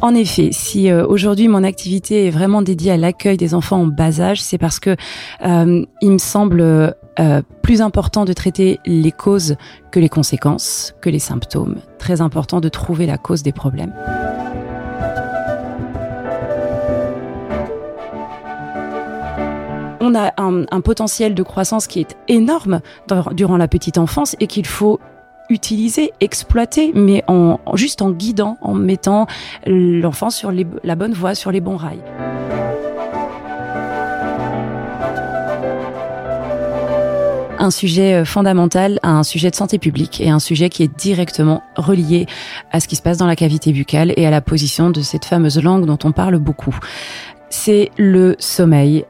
En effet, si euh, aujourd'hui mon activité est vraiment dédiée à l'accueil des enfants en bas âge, c'est parce que euh, il me semble euh, plus important de traiter les causes que les conséquences, que les symptômes. Très important de trouver la cause des problèmes. on a un, potentiel de croissance qui est énorme durant la petite enfance et qu'il faut utiliser, exploiter, mais en, juste en guidant, en mettant l'enfant sur la bonne voie, sur les bons rails. un sujet euh, fondamental, un sujet de santé publique et un sujet qui est directement relié à ce qui se passe dans la cavité buccale et à la position de cette fameuse langue dont on parle beaucoup. C'est le sommeil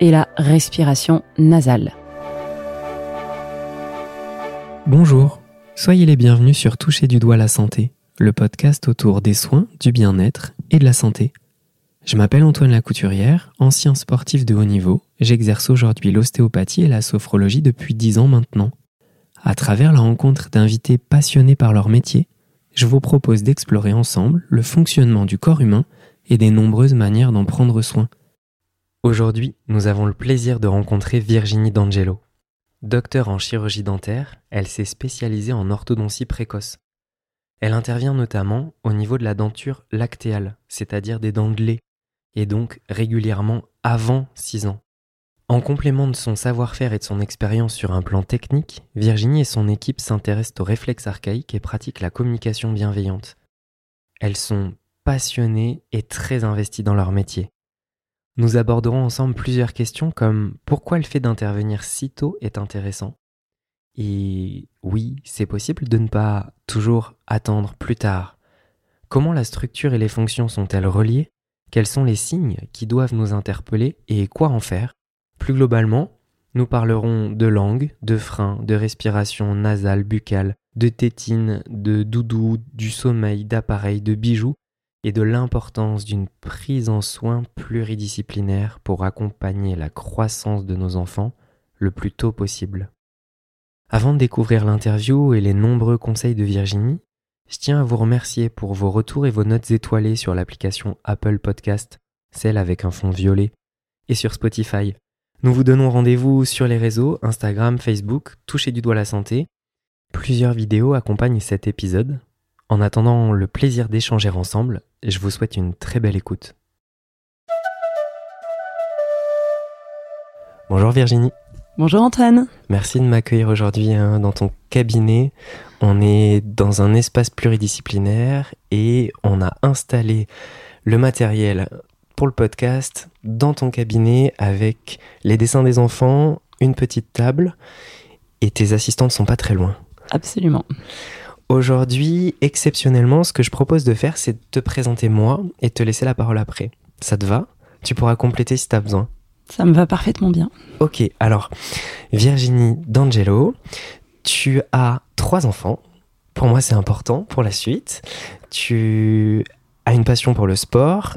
et la respiration nasale. Bonjour, soyez les bienvenus sur Toucher du doigt la santé, le podcast autour des soins, du bien-être et de la santé. Je m'appelle Antoine Lacouturière, ancien sportif de haut niveau. J'exerce aujourd'hui l'ostéopathie et la sophrologie depuis dix ans maintenant. À travers la rencontre d'invités passionnés par leur métier, je vous propose d'explorer ensemble le fonctionnement du corps humain et des nombreuses manières d'en prendre soin. Aujourd'hui, nous avons le plaisir de rencontrer Virginie D'Angelo. Docteur en chirurgie dentaire, elle s'est spécialisée en orthodontie précoce. Elle intervient notamment au niveau de la denture lactéale, c'est-à-dire des dents de lait, et donc régulièrement avant 6 ans. En complément de son savoir-faire et de son expérience sur un plan technique, Virginie et son équipe s'intéressent aux réflexes archaïques et pratiquent la communication bienveillante. Elles sont passionnées et très investies dans leur métier. Nous aborderons ensemble plusieurs questions comme pourquoi le fait d'intervenir si tôt est intéressant. Et oui, c'est possible de ne pas toujours attendre plus tard. Comment la structure et les fonctions sont-elles reliées? Quels sont les signes qui doivent nous interpeller et quoi en faire? Plus globalement, nous parlerons de langue, de frein, de respiration nasale, buccale, de tétine, de doudou, du sommeil, d'appareil, de bijoux et de l'importance d'une prise en soin pluridisciplinaire pour accompagner la croissance de nos enfants le plus tôt possible. Avant de découvrir l'interview et les nombreux conseils de Virginie, je tiens à vous remercier pour vos retours et vos notes étoilées sur l'application Apple Podcast, celle avec un fond violet, et sur Spotify. Nous vous donnons rendez-vous sur les réseaux Instagram, Facebook, Touchez du doigt la santé. Plusieurs vidéos accompagnent cet épisode. En attendant le plaisir d'échanger ensemble, je vous souhaite une très belle écoute. Bonjour Virginie. Bonjour Antoine. Merci de m'accueillir aujourd'hui hein, dans ton cabinet. On est dans un espace pluridisciplinaire et on a installé le matériel pour le podcast dans ton cabinet avec les dessins des enfants, une petite table et tes assistantes sont pas très loin. Absolument. Aujourd'hui, exceptionnellement, ce que je propose de faire, c'est de te présenter moi et te laisser la parole après. Ça te va? Tu pourras compléter si tu as besoin. Ça me va parfaitement bien. Ok, alors, Virginie D'Angelo, tu as trois enfants. Pour moi, c'est important pour la suite. Tu as une passion pour le sport,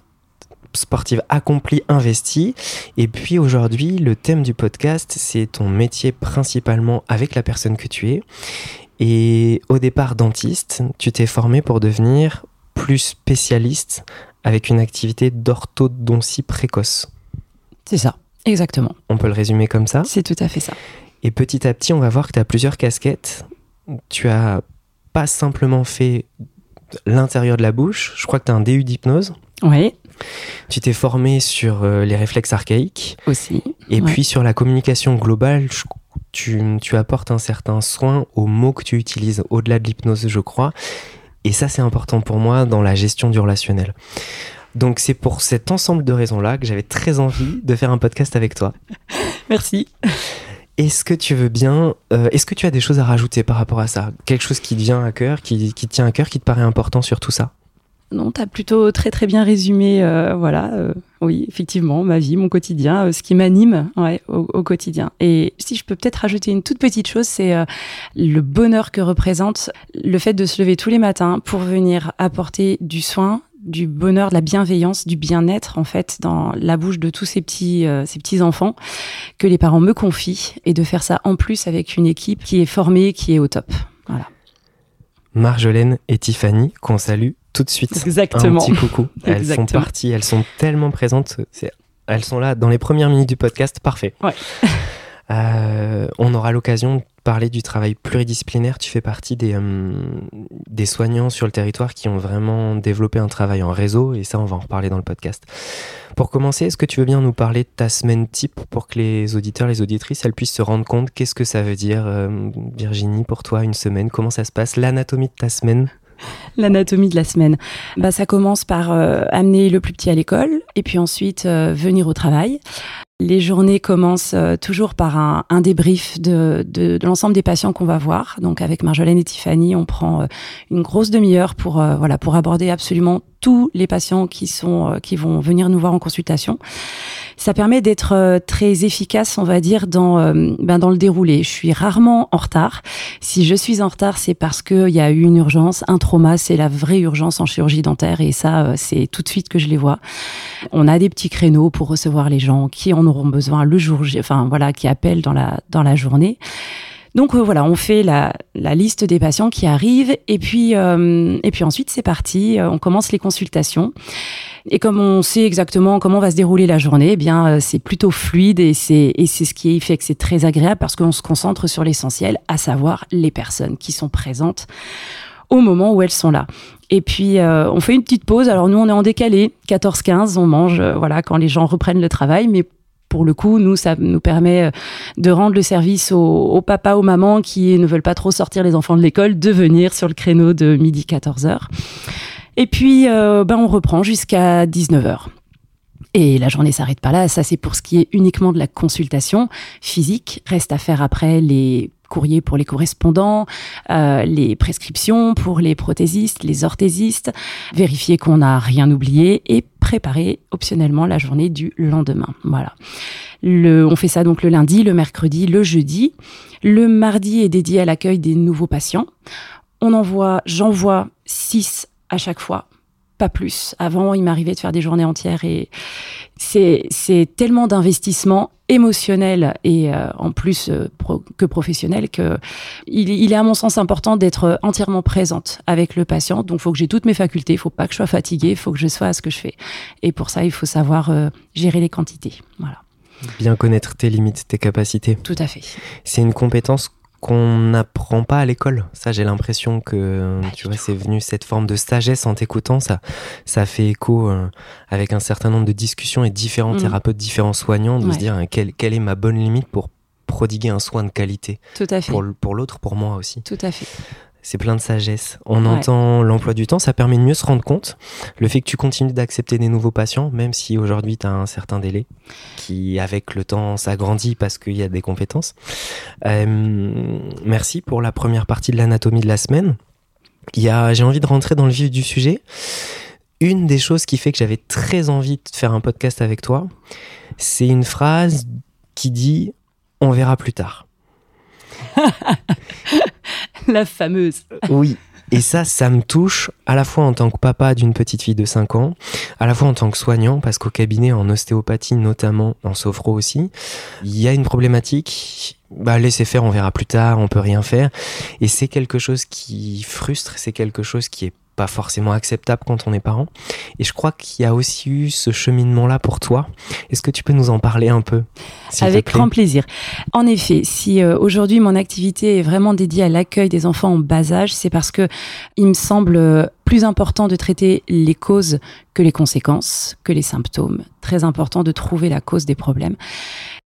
sportive accomplie, investie. Et puis aujourd'hui, le thème du podcast, c'est ton métier principalement avec la personne que tu es. Et au départ dentiste, tu t'es formé pour devenir plus spécialiste avec une activité d'orthodontie précoce. C'est ça, exactement. On peut le résumer comme ça C'est tout à fait ça. Et petit à petit, on va voir que tu as plusieurs casquettes. Tu as pas simplement fait l'intérieur de la bouche, je crois que tu as un DU d'hypnose. Oui. Tu t'es formé sur euh, les réflexes archaïques. Aussi. Et puis sur la communication globale, je tu, apportes un certain soin aux mots que tu utilises, au-delà de l'hypnose, je crois. Et ça, c'est important pour moi dans la gestion du relationnel. Donc c'est pour cet ensemble de raisons-là que j'avais très envie de faire un podcast avec toi. Merci. Est-ce que tu veux bien, euh, est-ce que tu as des choses à rajouter par rapport à ça? Quelque chose qui te vient à cœur, qui, qui te tient à cœur, qui te paraît important sur tout ça? Non, tu as plutôt très très bien résumé, euh, voilà, euh, oui, effectivement, ma vie, mon quotidien, euh, ce qui m'anime au, quotidien. Et si je peux peut-être rajouter une toute petite chose, c'est le bonheur que représente le fait de se lever tous les matins pour venir apporter du soin, du bonheur, de la bienveillance, du bien-être en fait dans la bouche de tous ces petits ces petits enfants que les parents me confient et de faire ça en plus avec une équipe qui est formée, qui est au top. Voilà. Marjolaine et Tiffany, qu'on salue tout de suite Exactement. un petit coucou. Elles sont parties, elles sont tellement présentes. Elles sont là dans les premières minutes du podcast, parfait. Ouais. Euh, on aura l'occasion de parler du travail pluridisciplinaire. Tu fais partie des, euh, des soignants sur le territoire qui ont vraiment développé un travail en réseau, et ça, on va en reparler dans le podcast. Pour commencer, est-ce que tu veux bien nous parler de ta semaine type pour que les auditeurs, les auditrices, elles puissent se rendre compte qu'est-ce que ça veut dire, euh, Virginie, pour toi, une semaine? Comment ça se passe? L'anatomie de ta semaine? L'anatomie de la semaine. Bah, ça commence par amener le plus petit à l'école et puis ensuite venir au travail. Les journées commencent euh, toujours par un, un débrief de, de, de l'ensemble des patients qu'on va voir. Donc avec Marjolaine et Tiffany, on prend euh, une grosse demi-heure pour euh, voilà pour aborder absolument tous les patients qui sont qui vont venir nous voir en consultation. Ça permet d'être très efficace, on va dire, dans ben dans le déroulé. Je suis rarement en retard. Si je suis en retard, c'est parce qu'il y a eu une urgence, un trauma. C'est la vraie urgence en chirurgie dentaire et ça, c'est tout de suite que je les vois. On a des petits créneaux pour recevoir les gens qui en auront besoin le jour, enfin voilà, qui appellent dans la dans la journée. Donc euh, voilà, on fait la, la, liste des patients qui arrivent et puis euh, et puis ensuite c'est parti, euh, on commence les consultations. Et comme on sait exactement comment va se dérouler la journée, eh bien c'est plutôt fluide et c'est et c'est ce qui fait que c'est très agréable parce qu'on se concentre sur l'essentiel, à savoir les personnes qui sont présentes au moment où elles sont là. Et puis, on fait une petite pause. Alors, nous, on est en décalé, 14-15, on mange, voilà, quand les gens reprennent le travail. Mais pour le coup, nous, ça nous permet euh, de rendre le service aux, papas, aux mamans qui ne veulent pas trop sortir les enfants de l'école, de venir sur le créneau de midi 14h. Et puis, ben, on reprend jusqu'à 19h. Et la journée s'arrête pas là. Ça, c'est pour ce qui est uniquement de la consultation physique. Reste à faire après les courriers pour les correspondants, euh, les prescriptions pour les prothésistes, les orthésistes, vérifier qu'on n'a rien oublié et préparer optionnellement la journée du lendemain. Voilà. Le, on fait ça donc le lundi, le mercredi, le jeudi. Le mardi est dédié à l'accueil des nouveaux patients. On envoie, j'envoie six à chaque fois pas plus. Avant, il m'arrivait de faire des journées entières et c'est tellement d'investissement émotionnel et euh, en plus euh, que professionnel que il, il, est à mon sens important d'être entièrement présente avec le patient. Donc, il faut que j'ai toutes mes facultés. Il faut pas que je sois fatiguée. Il faut que je sois à ce que je fais. Et pour ça, il faut savoir euh, gérer les quantités. Voilà. Bien connaître tes limites, tes capacités. Tout à fait. C'est une compétence qu'on n'apprend pas à l'école. Ça, j'ai l'impression que tu vois, c'est venu cette forme de sagesse en t'écoutant. Ça, ça fait écho euh, avec un certain nombre de discussions et différents mm. thérapeutes, différents soignants, de se dire hein, quelle, quelle est ma bonne limite pour prodiguer un soin de qualité. Tout à fait. Pour, pour l'autre, pour moi aussi. Tout à fait c'est plein de sagesse. On entend l'emploi du temps, ça permet de mieux se rendre compte. Le fait que tu continues d'accepter des nouveaux patients, même si aujourd'hui tu as un certain délai, qui avec le temps s'agrandit parce qu'il y a des compétences. Euh, merci pour la première partie de l'anatomie de la semaine. J'ai envie de rentrer dans le vif du sujet. Une des choses qui fait que j'avais très envie de faire un podcast avec toi, c'est une phrase qui dit on verra plus tard. La fameuse. Oui. Et ça, ça me touche à la fois en tant que papa d'une petite fille de 5 ans, à la fois en tant que soignant, parce qu'au cabinet, en ostéopathie notamment, en sophro aussi, il y a une problématique. Bah, laissez faire, on verra plus tard, on peut rien faire. Et c'est quelque chose qui frustre, c'est quelque chose qui est pas forcément acceptable quand on est parent. Et je crois qu'il y a aussi eu ce cheminement-là pour toi. Est-ce que tu peux nous en parler un peu Avec grand plaisir. En effet, si euh, aujourd'hui mon activité est vraiment dédiée à l'accueil des enfants en bas âge, c'est parce que il me semble euh, plus important de traiter les causes que les conséquences, que les symptômes. Très important de trouver la cause des problèmes.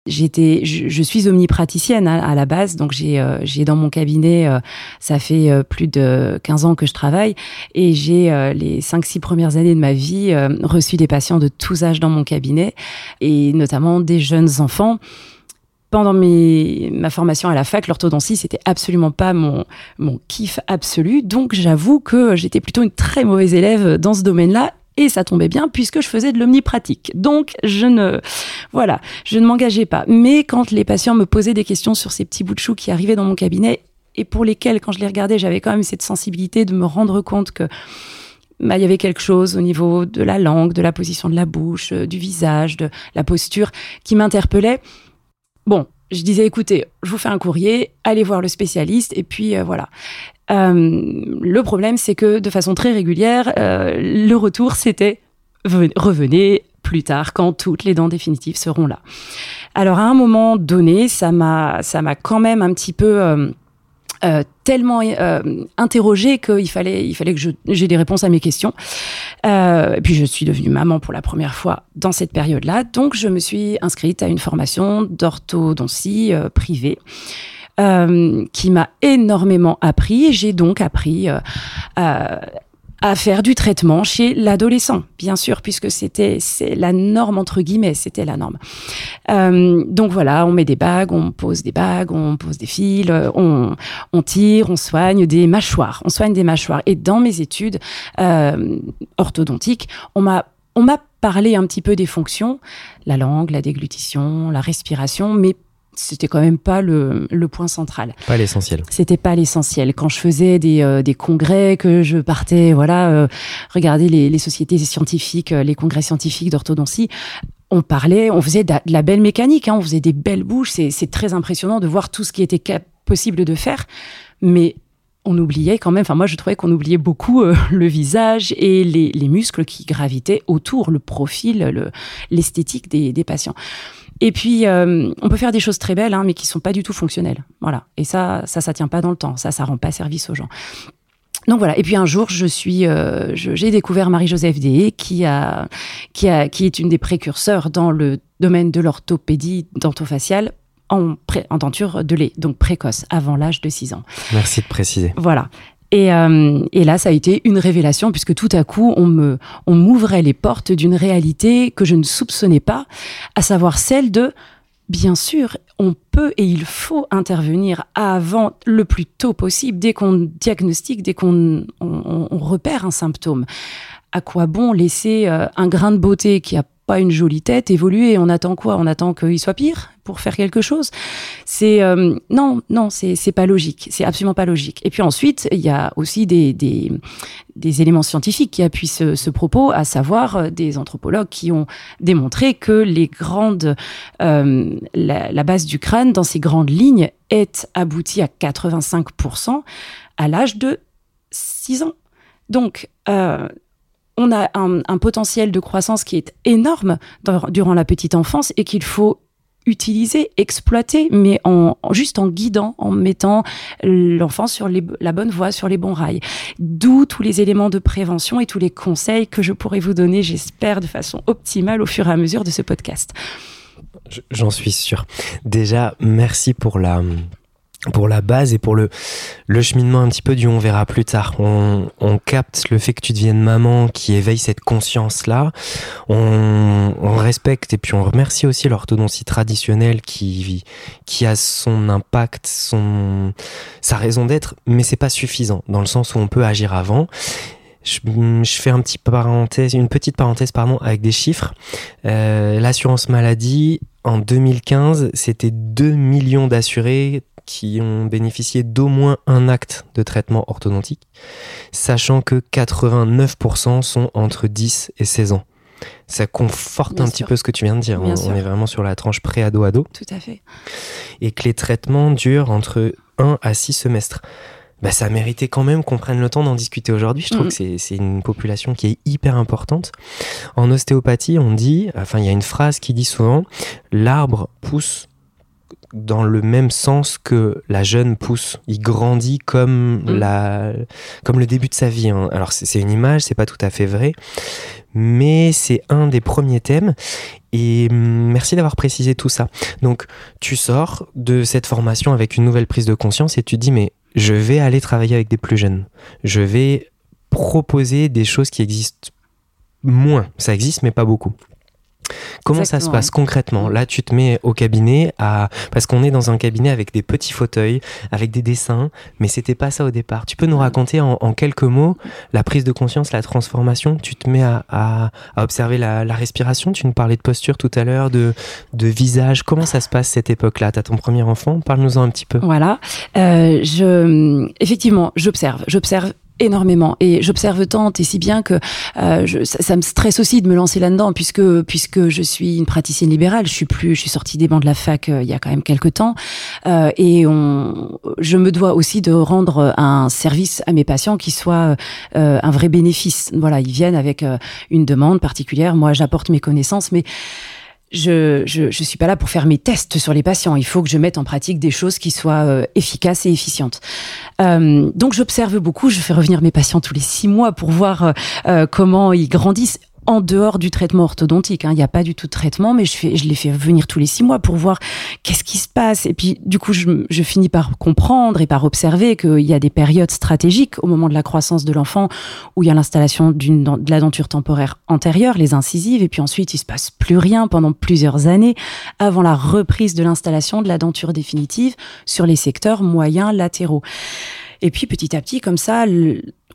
J'étais, je, suis omnipraticienne à, à la base, donc j'ai, euh, j'ai dans mon cabinet, euh, ça fait euh, plus de 15 ans que je travaille, et j'ai les 5-6 premières années de ma vie reçu des patients de tous âges dans mon cabinet, et notamment des jeunes enfants pendant mes, ma formation à la fac, l'orthodontie, c'était absolument pas mon, mon kiff absolu. Donc, j'avoue que j'étais plutôt une très mauvaise élève dans ce domaine-là. Et ça tombait bien puisque je faisais de l'omnipratique. Donc, je ne, voilà, je ne m'engageais pas. Mais quand les patients me posaient des questions sur ces petits bouts de choux qui arrivaient dans mon cabinet et pour lesquels, quand je les regardais, j'avais quand même cette sensibilité de me rendre compte que, bah, il y avait quelque chose au niveau de la langue, de la position de la bouche, euh, du visage, de la posture qui m'interpellait. Bon, je disais, écoutez, je vous fais un courrier, allez voir le spécialiste, et puis euh, voilà. Le problème, c'est que de façon très régulière, le retour, c'était revenez plus tard quand toutes les dents définitives seront là. Alors à un moment donné, ça m'a ça m'a quand même un petit peu euh, euh, tellement euh, interrogé qu'il fallait, il fallait que j'ai des réponses à mes questions. et puis je suis devenue maman pour la première fois dans cette période-là, donc je me suis inscrite à une formation d'orthodontie privée. Qui m'a énormément appris. J'ai donc appris à faire du traitement chez l'adolescent, bien sûr, puisque c'était c'est la norme entre guillemets, c'était la norme. Euh, donc voilà, on met des bagues, on pose des bagues, on pose des fils, on, tire, on soigne des mâchoires, on soigne des mâchoires. Et dans mes études euh, orthodontiques, on m'a on m'a parlé un petit peu des fonctions, la langue, la déglutition, la respiration, mais c'était quand même pas le, le point central. Pas l'essentiel. C'était pas l'essentiel. Quand je faisais des, euh, des, congrès, que je partais, voilà, euh, regarder les, les, sociétés scientifiques, euh, les congrès scientifiques d'orthodontie, on parlait, on faisait de la, belle mécanique, hein, on faisait des belles bouches. C'est très impressionnant de voir tout ce qui était possible de faire, mais on oubliait quand même, enfin moi je trouvais qu'on oubliait beaucoup le visage et les, les, muscles qui gravitaient autour, le profil, l'esthétique des, des patients. Et puis, euh, on peut faire des choses très belles, hein, mais qui sont pas du tout fonctionnelles. Voilà. Et ça, ça, ça tient pas dans le temps. Ça, ça rend pas service aux gens. Donc voilà. Et puis un jour, je suis, euh, j'ai découvert Marie-Joseph Dé, qui a, qui a, qui est une des précurseurs dans le domaine de l'orthopédie dentofaciale en, en denture de lait, donc précoce, avant l'âge de 6 ans. Merci de préciser. Voilà. Euh, et, là, ça a été une révélation puisque tout à coup, on m'ouvrait les portes d'une réalité que je ne soupçonnais pas, à savoir celle de, bien sûr, on peut et il faut intervenir avant le plus tôt possible, dès qu'on diagnostique, dès qu'on on, repère un symptôme. À quoi bon laisser euh, un grain de beauté qui a pas une jolie tête, évoluer? On attend quoi? On attend qu'il soit pire? Pour faire quelque chose. C'est euh, non, non, c'est pas logique. C'est absolument pas logique. Et puis ensuite, il y a aussi des des, éléments scientifiques qui appuient ce, propos, à savoir euh, des anthropologues qui ont démontré que les grandes euh, la, la, base du crâne dans ces grandes lignes est aboutie à 85% à l'âge de 6 ans. Donc, euh, on a un, potentiel de croissance qui est énorme durant la petite enfance et qu'il faut utiliser, exploiter, mais en, juste en guidant, en mettant l'enfant sur la bonne voie, sur les bons rails. D'où tous les éléments de prévention et tous les conseils que je pourrais vous donner, j'espère, de façon optimale au fur et à mesure de ce podcast. J'en suis sûr. Déjà, merci pour la pour la base et pour le, le cheminement un petit peu du on verra plus tard. On, on capte le fait que tu deviennes maman qui éveille cette conscience-là. On, on respecte et puis on remercie aussi l'orthodontie traditionnelle qui, qui a son impact, son, sa raison d'être, mais c'est pas suffisant dans le sens où on peut agir avant. Je, je, fais un petit parenthèse, une petite parenthèse pardon, avec des chiffres. Euh, L'assurance maladie, en 2015, c'était 2 millions d'assurés qui ont bénéficié d'au moins un acte de traitement orthodontique, sachant que 89% sont entre 10 et 16 ans. Ça conforte un petit peu ce que tu viens de dire. On, est vraiment sur la tranche pré-ado-ado. Tout à fait. Et que les traitements durent entre 1 à 6 semestres. Bah, ça méritait quand même qu'on prenne le temps d'en discuter aujourd'hui. Je trouve mm. que c'est une population qui est hyper importante. En ostéopathie, on dit, enfin, il y a une phrase qui dit souvent, l'arbre pousse dans le même sens que la jeune pousse. Il grandit comme mm. la, comme le début de sa vie. Hein. Alors c'est une image, c'est pas tout à fait vrai, mais c'est un des premiers thèmes. Et mm, merci d'avoir précisé tout ça. Donc tu sors de cette formation avec une nouvelle prise de conscience et tu te dis mais je vais aller travailler avec des plus jeunes. Je vais proposer des choses qui existent moins. Ça existe mais pas beaucoup. Comment ça se passe concrètement? Là, tu te mets au cabinet à parce qu'on est dans un cabinet avec des petits fauteuils, avec des dessins, mais c'était pas ça au départ. Tu peux nous raconter en, quelques mots la prise de conscience, la transformation Tu te mets à, observer la, respiration? Tu nous parlais de posture tout à l'heure, de, de visage. Comment ça se passe cette époque-là? T'as ton premier enfant? Parle-nous-en un petit peu. Voilà. Euh, je effectivement, j'observe, j'observe énormément. Et j'observe tant et si bien que euh, je, ça, me stresse aussi de me lancer là-dedans puisque puisque je suis une praticienne libérale. Je suis plus je suis sortie des bancs de la fac euh, il y a quand même quelques temps. Euh, et on je me dois aussi de rendre un service à mes patients qui soit euh, un vrai bénéfice. Voilà ils viennent avec une demande particulière. Moi j'apporte mes connaissances mais je, je, je suis pas là pour faire mes tests sur les patients. Il faut que je mette en pratique des choses qui soient euh, efficaces et efficientes. Euh, donc j'observe beaucoup. Je fais revenir mes patients tous les six mois pour voir euh, euh comment ils grandissent en dehors du traitement orthodontique. Hein. Il n'y a pas du tout de traitement, mais je, fais, je les fais venir tous les six mois pour voir qu'est-ce qui se passe. Et puis, du coup, je, je finis par comprendre et par observer qu'il y a des périodes stratégiques au moment de la croissance de l'enfant où il y a l'installation de la denture temporaire antérieure, les incisives, et puis ensuite, il se passe plus rien pendant plusieurs années avant la reprise de l'installation de la denture définitive sur les secteurs moyens latéraux. Et puis petit à petit, comme ça,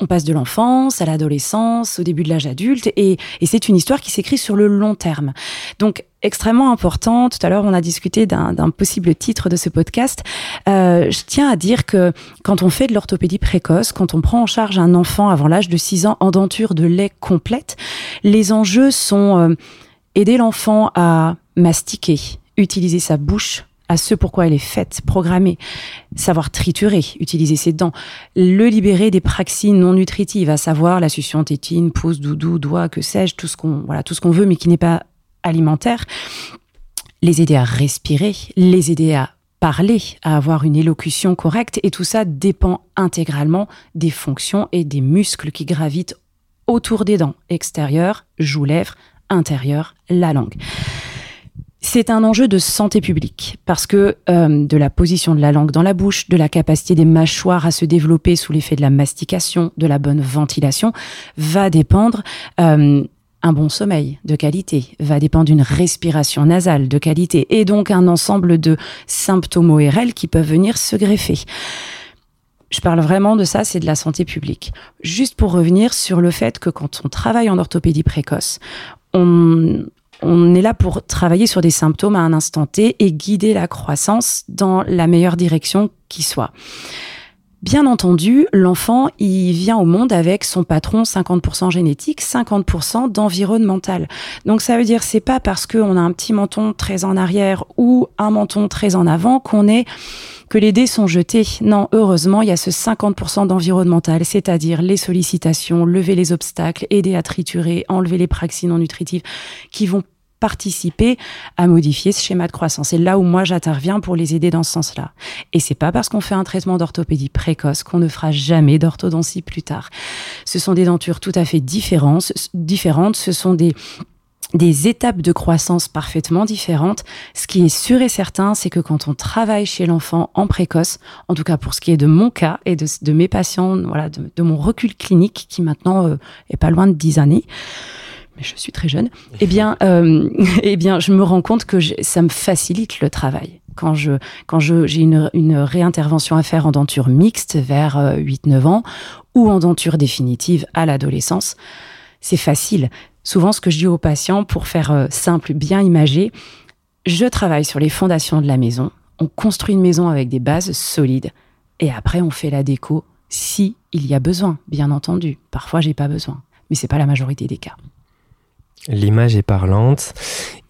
on passe de l'enfance à l'adolescence, au début de l'âge adulte, et, c'est une histoire qui s'écrit sur le long terme. Donc extrêmement important. Tout à l'heure, on a discuté d'un possible titre de ce podcast. Euh, je tiens à dire que quand on fait de l'orthopédie précoce, quand on prend en charge un enfant avant l'âge de 6 ans en denture de lait complète, les enjeux sont euh, aider l'enfant à mastiquer, utiliser sa bouche à ce pourquoi elle est faite, programmée, savoir triturer, utiliser ses dents, le libérer des praxines non nutritives, à savoir la succion tétine, pouce, doudou, doigt, que sais-je, tout ce qu'on voilà, tout ce qu'on veut mais qui n'est pas alimentaire, les aider à respirer, les aider à parler, à avoir une élocution correcte. Et tout ça dépend intégralement des fonctions et des muscles qui gravitent autour des dents. Extérieures, joues, lèvres, intérieures, la langue. C'est un enjeu de santé publique parce que euh, de la position de la langue dans la bouche, de la capacité des mâchoires à se développer sous l'effet de la mastication, de la bonne ventilation, va dépendre euh, un bon sommeil de qualité, va dépendre d'une respiration nasale de qualité et donc un ensemble de symptômes ORL qui peuvent venir se greffer. Je parle vraiment de ça, c'est de la santé publique. Juste pour revenir sur le fait que quand on travaille en orthopédie précoce, on, on est là pour travailler sur des symptômes à un instant T et guider la croissance dans la meilleure direction qui soit. Bien entendu, l'enfant, il vient au monde avec son patron 50% génétique, 50% d'environnemental. Donc ça veut dire c'est pas parce qu'on a un petit menton très en arrière ou un menton très en avant qu'on est que les dés sont jetés. Non, heureusement, il y a ce 50% d'environnemental, c'est-à-dire les sollicitations, lever les obstacles, aider à triturer, enlever les praxines non nutritives, qui vont participer à modifier ce schéma de croissance. C'est là où moi j'interviens pour les aider dans ce sens-là. Et c'est pas parce qu'on fait un traitement d'orthopédie précoce qu'on ne fera jamais d'orthodontie plus tard. Ce sont des dentures tout à fait différentes. différentes. Ce sont des des étapes de croissance parfaitement différentes. Ce qui est sûr et certain, c'est que quand on travaille chez l'enfant en précoce, en tout cas pour ce qui est de mon cas et de, mes patients, voilà, de, mon recul clinique qui maintenant euh, est pas loin de 10 années, je suis très jeune, eh bien, euh, eh bien, je me rends compte que ça me facilite le travail. Quand je, quand je, j'ai une, une réintervention à faire en denture mixte vers 8-9 euh, ans ou en denture définitive à l'adolescence, c'est facile. Souvent, ce que je dis aux patients, pour faire euh, simple, bien imagé, je travaille sur les fondations de la maison. On construit une maison avec des bases solides. Et après, on fait la déco si il y a besoin, bien entendu. Parfois, j'ai pas besoin. Mais c'est pas la majorité des cas. L'image est parlante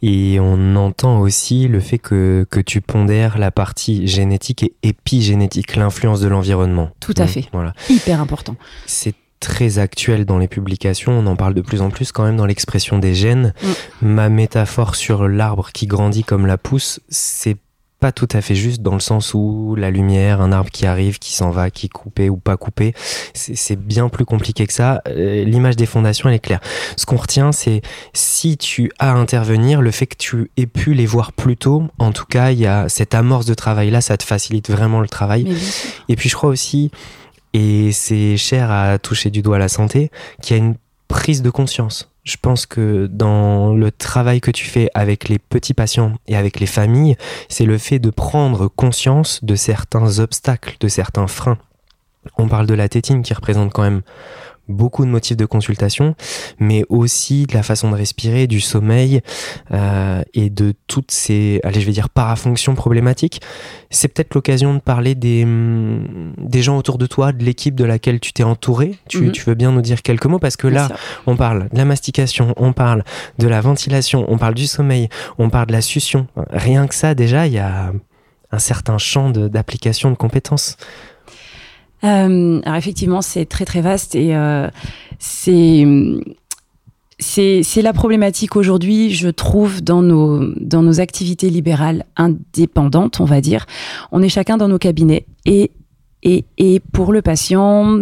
et on entend aussi le fait que, que tu pondères la partie génétique et épigénétique, l'influence de l'environnement. Tout à fait. Voilà. Hyper important. C'est très actuel dans les publications, on en parle de plus en plus quand même dans l'expression des gènes. Mm. Ma métaphore sur l'arbre qui grandit comme la pousse, c'est pas tout à fait juste dans le sens où la lumière, un arbre qui arrive, qui s'en va, qui est coupé ou pas coupé, c'est bien plus compliqué que ça. Euh, l'image des fondations, elle est claire. Ce qu'on retient, c'est si tu as à intervenir, le fait que tu aies pu les voir plus tôt, en tout cas, il y a cette amorce de travail-là, ça te facilite vraiment le travail. Et puis je crois aussi, et c'est cher à toucher du doigt la santé, qu'il y a une prise de conscience. Je pense que dans le travail que tu fais avec les petits patients et avec les familles, c'est le fait de prendre conscience de certains obstacles, de certains freins. On parle de la tétine qui représente quand même beaucoup de motifs de consultation, mais aussi de la façon de respirer, du sommeil euh, et de toutes ces, allez, je vais dire, parafonctions problématiques. C'est peut-être l'occasion de parler des, des gens autour de toi, de l'équipe de laquelle tu t'es entouré. Tu, mhm. tu, veux bien nous dire quelques mots parce que là, on parle de la mastication, on parle de la ventilation, on parle du sommeil, on parle de la succion. Rien que ça, déjà, il y a un certain champ d'application de, compétences. Euh, alors effectivement, c'est très très vaste et euh, c'est c'est la problématique aujourd'hui, je trouve, dans nos, dans nos activités libérales indépendantes, on va dire. On est chacun dans nos cabinets et, et, et pour le patient,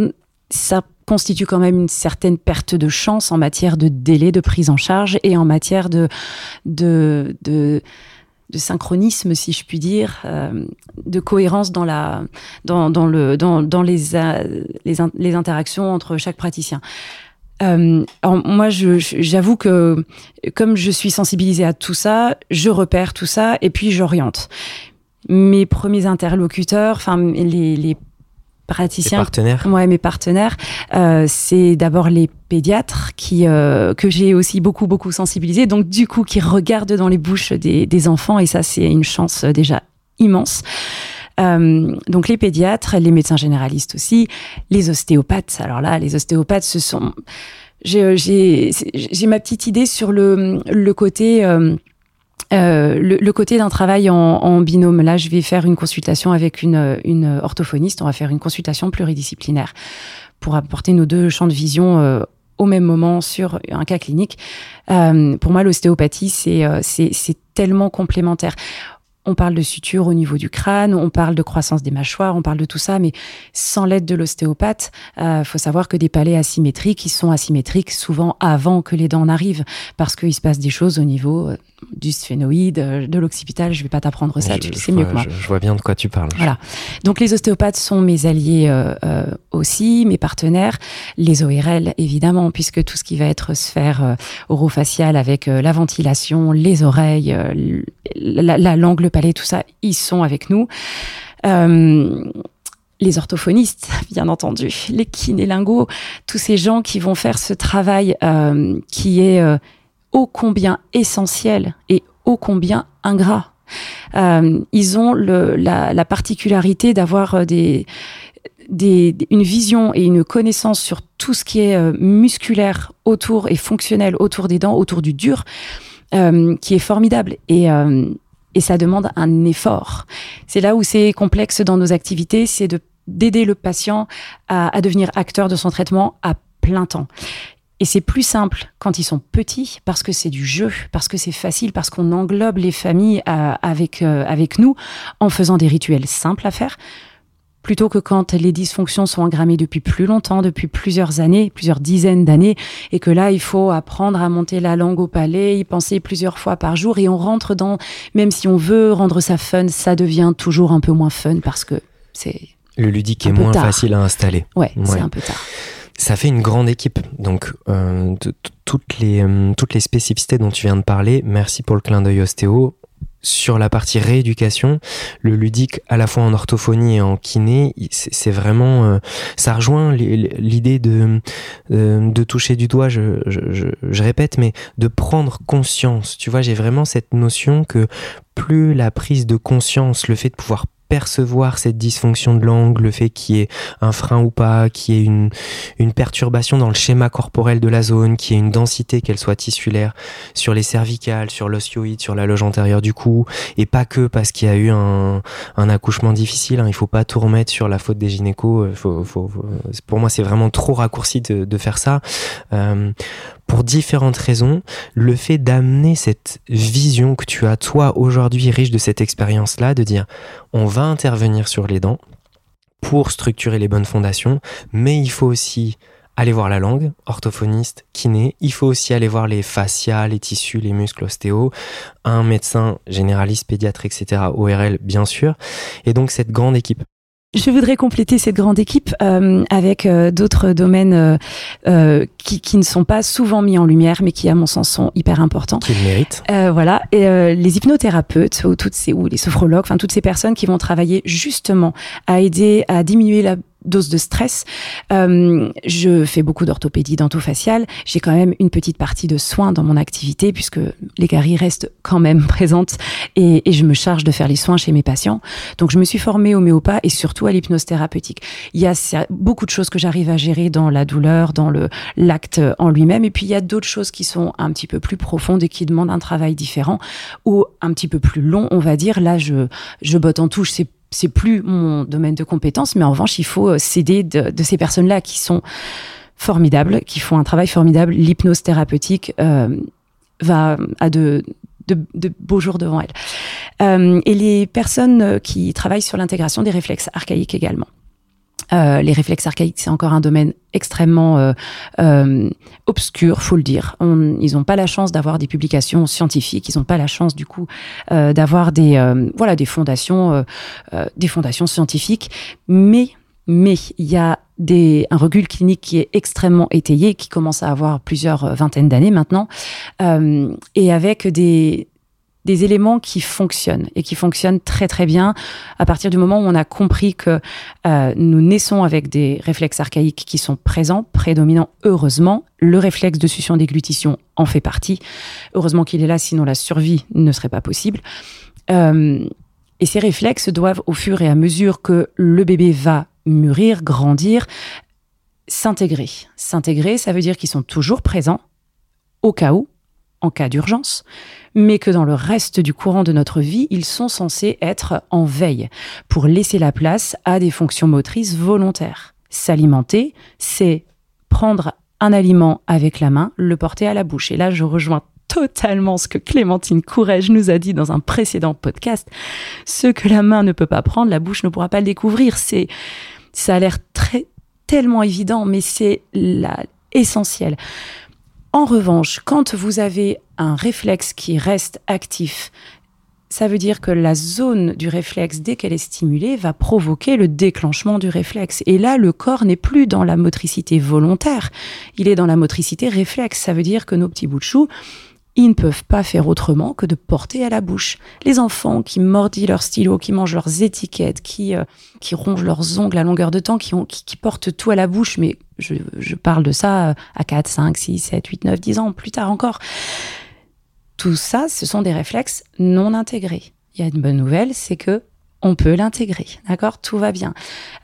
ça constitue quand même une certaine perte de chance en matière de délai de prise en charge et en matière de, de, de de synchronisme, si je puis dire, euh, de cohérence dans la dans, le dans, euh, les, interactions entre chaque praticien. Euh, moi, j'avoue que comme je suis sensibilisée à tout ça, je repère tout ça et puis j'oriente. Mes premiers interlocuteurs, enfin les, les praticiens, partenaires. Ouais, mes partenaires, euh, c'est d'abord les pédiatres qui euh, que j'ai aussi beaucoup beaucoup sensibilisés, donc du coup qui regardent dans les bouches des, des enfants et ça c'est une chance euh, déjà immense. Euh, donc les pédiatres, les médecins généralistes aussi, les ostéopathes. Alors là, les ostéopathes, ce sont j'ai ma petite idée sur le, le côté euh, euh, le, côté d'un travail en, binôme, là, je vais faire une consultation avec une, une, orthophoniste. On va faire une consultation pluridisciplinaire pour apporter nos deux champs de vision euh, au même moment sur un cas clinique. Euh, pour moi, l'ostéopathie, c'est c'est tellement complémentaire on parle de suture au niveau du crâne, on parle de croissance des mâchoires, on parle de tout ça, mais sans l'aide de l'ostéopathe, il euh, faut savoir que des palais asymétriques, ils sont asymétriques souvent avant que les dents n'arrivent, parce qu'il se passe des choses au niveau euh, du sphénoïde, euh, de l'occipital, je vais pas t'apprendre ça, tu sais mieux que moi. Je, vois bien de quoi tu parles. Voilà. Donc les ostéopathes sont mes alliés aussi, mes partenaires, les ORL évidemment, puisque tout ce qui va être sphère orofaciale avec la ventilation, les oreilles, la, la langue, le tout ça, ils sont avec nous. Euh, les orthophonistes, bien entendu, les kinélinguos, tous ces gens qui vont faire ce travail euh, qui est euh, ô combien essentiel et ô combien ingrat. ils ont la, particularité d'avoir une vision et une connaissance sur tout ce qui est musculaire autour et fonctionnel autour des dents, autour du dur, qui est formidable. Et et ça demande un effort. C'est là où c'est complexe dans nos activités, c'est de d'aider le patient à, devenir acteur de son traitement à plein temps. Et c'est plus simple quand ils sont petits parce que c'est du jeu, parce que c'est facile, parce qu'on englobe les familles euh, avec, euh, avec nous en faisant des rituels simples à faire plutôt que quand les dysfonctions sont engrammées depuis plus longtemps, depuis plusieurs années, plusieurs dizaines d'années, et que là, il faut apprendre à monter la langue au palais, y penser plusieurs fois par jour, et on rentre dans, même si on veut rendre ça fun, ça devient toujours un peu moins fun parce que c'est... Le ludique est moins facile à installer. Ouais, c'est un peu tard. Ça fait une grande équipe, donc euh, toutes les euh, toutes les spécificités dont tu viens de parler. Merci pour le clin d'œil ostéo sur la partie rééducation, le ludique à la fois en orthophonie et en kiné, c'est vraiment, euh, ça rejoint l'idée de euh, de toucher du doigt. Je, je, répète, mais de prendre conscience. Tu vois, j'ai vraiment cette notion que plus la prise de conscience, le fait de pouvoir percevoir cette dysfonction de l'angle, le fait qu'il y ait un frein ou pas, qu'il y ait une, une perturbation dans le schéma corporel de la zone, qu'il y ait une densité, qu'elle soit tissulaire, sur les cervicales, sur l'osioïde, sur la loge antérieure du cou, et pas que parce qu'il y a eu un, un accouchement difficile. Hein, il faut pas tout remettre sur la faute des gynécos. Euh, faut, pour moi, c'est vraiment trop raccourci de, de faire ça. Euh, pour différentes raisons, le fait d'amener cette vision que tu as toi aujourd'hui riche de cette expérience-là, de dire on va intervenir sur les dents pour structurer les bonnes fondations, mais il faut aussi aller voir la langue, orthophoniste, kiné, il faut aussi aller voir les fascias, les tissus, les muscles, ostéo, un médecin généraliste, pédiatre, etc., ORL bien sûr, et donc cette grande équipe. Je voudrais compléter cette grande équipe euh, avec euh, d'autres domaines euh, euh, qui, qui, ne sont pas souvent mis en lumière, mais qui, à mon sens, sont hyper importants. Qui le méritent. Euh, voilà, et, les hypnothérapeutes ou toutes ces ou les sophrologues, enfin toutes ces personnes qui vont travailler justement à aider à diminuer la dose de stress. Euh, je fais beaucoup d'orthopédie dentofaciale. J'ai quand même une petite partie de soins dans mon activité puisque les caries restent quand même présentes et, je me charge de faire les soins chez mes patients. Donc je me suis formée homéopathe et surtout à l'hypnose thérapeutique. Il y a beaucoup de choses que j'arrive à gérer dans la douleur, dans l'acte en lui-même et puis il y a d'autres choses qui sont un petit peu plus profondes et qui demandent un travail différent ou un petit peu plus long, on va dire. Là, je, je botte en touche. C'est plus mon domaine de compétence, mais en revanche, il faut euh, s'aider de, ces personnes-là qui sont formidables, qui font un travail formidable. L'hypnose thérapeutique euh, va à de, beaux jours devant elle. Euh, et les personnes qui travaillent sur l'intégration des réflexes archaïques également. Euh, les réflexes archaïques, c'est encore un domaine extrêmement euh, euh, obscur, faut le dire. Ils n'ont pas la chance d'avoir des publications scientifiques, ils n'ont pas la chance du coup euh, d'avoir des euh, voilà des fondations des fondations scientifiques, mais mais il y a des, un recul clinique qui est extrêmement étayé, qui commence à avoir plusieurs vingtaines d'années maintenant, et avec des des éléments qui fonctionnent et qui fonctionnent très très bien à partir du moment où on a compris que euh, nous naissons avec des réflexes archaïques qui sont présents, prédominants heureusement. Le réflexe de succion déglutition en fait partie. Heureusement qu'il est là, sinon la survie ne serait pas possible. Euh, et ces réflexes doivent, au fur et à mesure que le bébé va mûrir, grandir, s'intégrer. S'intégrer, ça veut dire qu'ils sont toujours présents au cas où, en cas d'urgence, mais que dans le reste du courant de notre vie, ils sont censés être en veille pour laisser la place à des fonctions motrices volontaires. S'alimenter, c'est prendre un aliment avec la main, le porter à la bouche. Et là, je rejoins totalement ce que Clémentine Courrèges nous a dit dans un précédent podcast. Ce que la main ne peut pas prendre, la bouche ne pourra pas le découvrir. C'est, ça a l'air très, tellement évident, mais c'est la, essentiel. En revanche, quand vous avez un réflexe qui reste actif, ça veut dire que la zone du réflexe, dès qu'elle est stimulée, va provoquer le déclenchement du réflexe. Et là, le corps n'est plus dans la motricité volontaire, il est dans la motricité réflexe. Ça veut dire que nos petits bouts de chou, ils ne peuvent pas faire autrement que de porter à la bouche. Les enfants qui mordillent leurs stylos, qui mangent leurs étiquettes, qui, euh, qui rongent leurs ongles à longueur de temps, qui, ont, qui, portent tout à la bouche, mais je, je, parle de ça à 4, 5, 6, 7, 8, 9, 10 ans, plus tard encore. Tout ça, ce sont des réflexes non intégrés. Il y a une bonne nouvelle, c'est que on peut l'intégrer, d'accord? Tout va bien.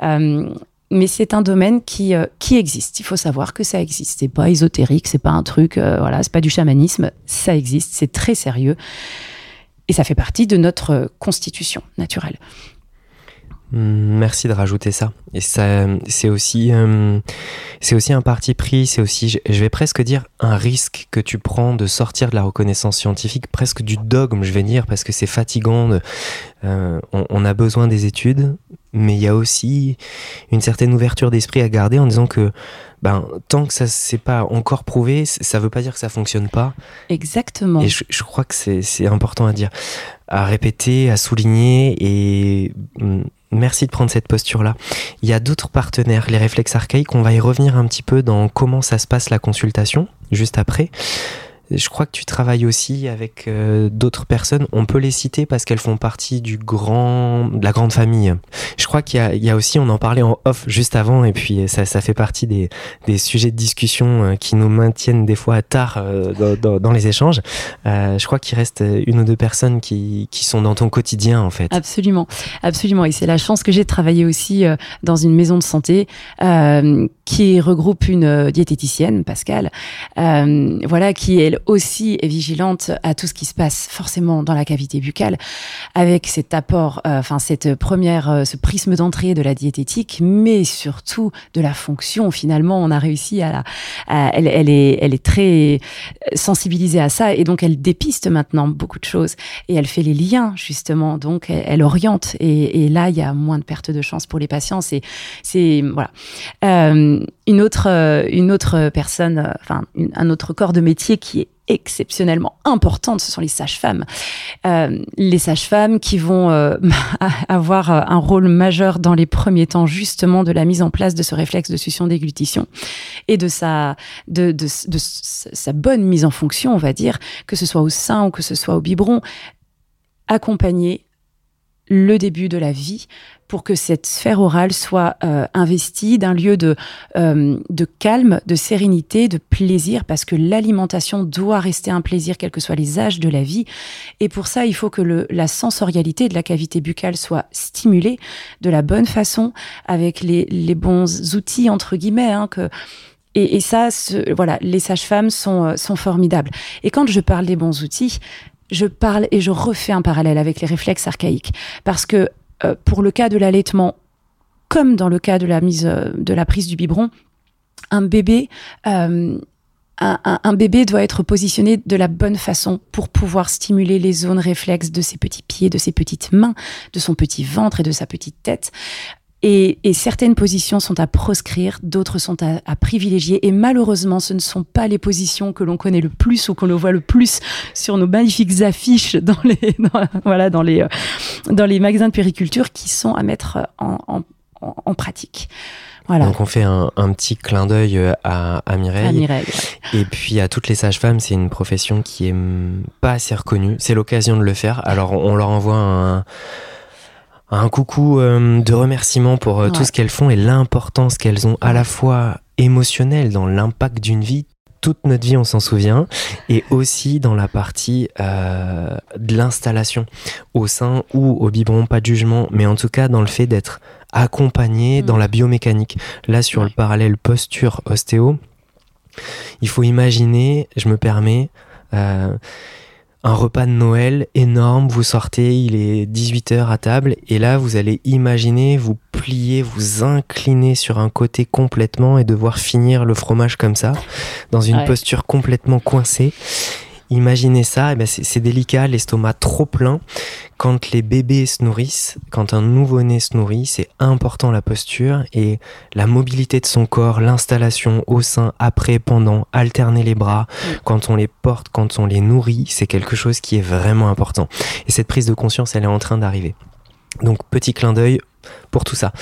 Euh, mais c'est un domaine qui, euh, qui existe. Il faut savoir que ça existe. C'est pas ésotérique, c'est pas un truc, euh, voilà, c'est pas du chamanisme. Ça existe, c'est très sérieux. Et ça fait partie de notre constitution naturelle. Mmh, merci de rajouter ça. Et ça, c'est aussi, euh, c'est aussi un parti pris, c'est aussi, je vais presque dire, un risque que tu prends de sortir de la reconnaissance scientifique, presque du dogme, je vais dire, parce que c'est fatigant. Euh, on, a besoin des études, mais il y a aussi une certaine ouverture d'esprit à garder en disant que ben, tant que ça c'est pas encore prouvé, ça veut pas dire que ça fonctionne pas. Exactement. Et je, je crois que c'est important à dire, à répéter, à souligner et mm, Merci de prendre cette posture-là. Il y a d'autres partenaires, les réflexes archaïques, on va y revenir un petit peu dans comment ça se passe la consultation, juste après. Je crois que tu travailles aussi avec euh, d'autres personnes. On peut les citer parce qu'elles font partie du grand, de la grande famille. Je crois qu'il y, y, a aussi, on en parlait en off juste avant, et puis ça, ça fait partie des, des sujets de discussion euh, qui nous maintiennent des fois tard euh, dans, dans, les échanges. Euh, je crois qu'il reste une ou deux personnes qui, qui sont dans ton quotidien en fait. Absolument, absolument. Et c'est la chance que j'ai de travailler aussi euh, dans une maison de santé qui regroupe une diététicienne, Pascal, voilà, qui est aussi est vigilante à tout ce qui se passe forcément dans la cavité buccale, avec cet apport, euh, enfin cette première, euh, ce prisme d'entrée de la diététique, mais surtout de la fonction. Finalement, on a réussi à la, elle, elle est, elle est très sensibilisée à ça et donc elle dépiste maintenant beaucoup de choses et elle fait les liens justement. Donc elle, elle oriente et, là il y a moins de perte de chance pour les patients. C'est, c'est voilà. Euh, une autre, une autre personne, enfin un autre corps de métier qui est exceptionnellement importante, ce sont les sages-femmes. Euh, les sages-femmes qui vont euh, avoir un rôle majeur dans les premiers temps justement de la mise en place de ce réflexe de succion déglutition et de sa, de, de, de sa bonne mise en fonction, on va dire, que ce soit au sein ou que ce soit au biberon, accompagner le début de la vie pour que cette sphère orale soit euh, investie d'un lieu de, euh, de calme, de sérénité, de plaisir, parce que l'alimentation doit rester un plaisir, quels que soient les âges de la vie. Et pour ça, il faut que la sensorialité de la cavité buccale soit stimulée de la bonne façon, avec les, les bons outils, entre guillemets, hein, et, ça, voilà, les sages-femmes sont, euh, sont formidables. Et quand je parle des bons outils, je parle et je refais un parallèle avec les réflexes archaïques. Parce que euh, pour le cas de l'allaitement, comme dans le cas de la mise, euh, de la prise du biberon, un bébé, euh, un, bébé doit être positionné de la bonne façon pour pouvoir stimuler les zones réflexes de ses petits pieds, de ses petites mains, de son petit ventre et de sa petite tête. Et, et, certaines positions sont à proscrire, d'autres sont à, à, privilégier. Et malheureusement, ce ne sont pas les positions que l'on connaît le plus ou qu'on le voit le plus sur nos magnifiques affiches dans les, dans, voilà, dans les, euh, dans les magasins de périculture qui sont à mettre en, en, en pratique. Voilà. Donc on fait un, un petit clin d'œil euh, à, à, Mireille. À Mireille ouais. Et puis à toutes les sages-femmes, c'est une profession qui est pas assez reconnue. C'est l'occasion de le faire. Alors on leur envoie un un coucou euh, de remerciement pour euh, ouais. tout ce qu'elles font et l'importance qu'elles ont à la fois émotionnelle dans l'impact d'une vie. Toute notre vie, on s'en souvient, et aussi dans la partie euh, de l'installation au sein ou au biberon, pas de jugement, mais en tout cas dans le fait d'être accompagné mmh. dans la biomécanique. Là, sur ouais. le parallèle posture-ostéo, il faut imaginer, je me permets, euh, un repas de Noël énorme, vous sortez, il est 18h à table, et là vous allez imaginer vous plier, vous incliner sur un côté complètement et devoir finir le fromage comme ça, dans une ouais. posture complètement coincée. Imaginez ça, eh ben c'est délicat, l'estomac trop plein. Quand les bébés se nourrissent, quand un nouveau-né se nourrit, c'est important la posture et la mobilité de son corps, l'installation au sein, après, pendant, alterner les bras, mmh. quand on les porte, quand on les nourrit, c'est quelque chose qui est vraiment important. Et cette prise de conscience, elle est en train d'arriver. Donc petit clin d'œil pour tout ça.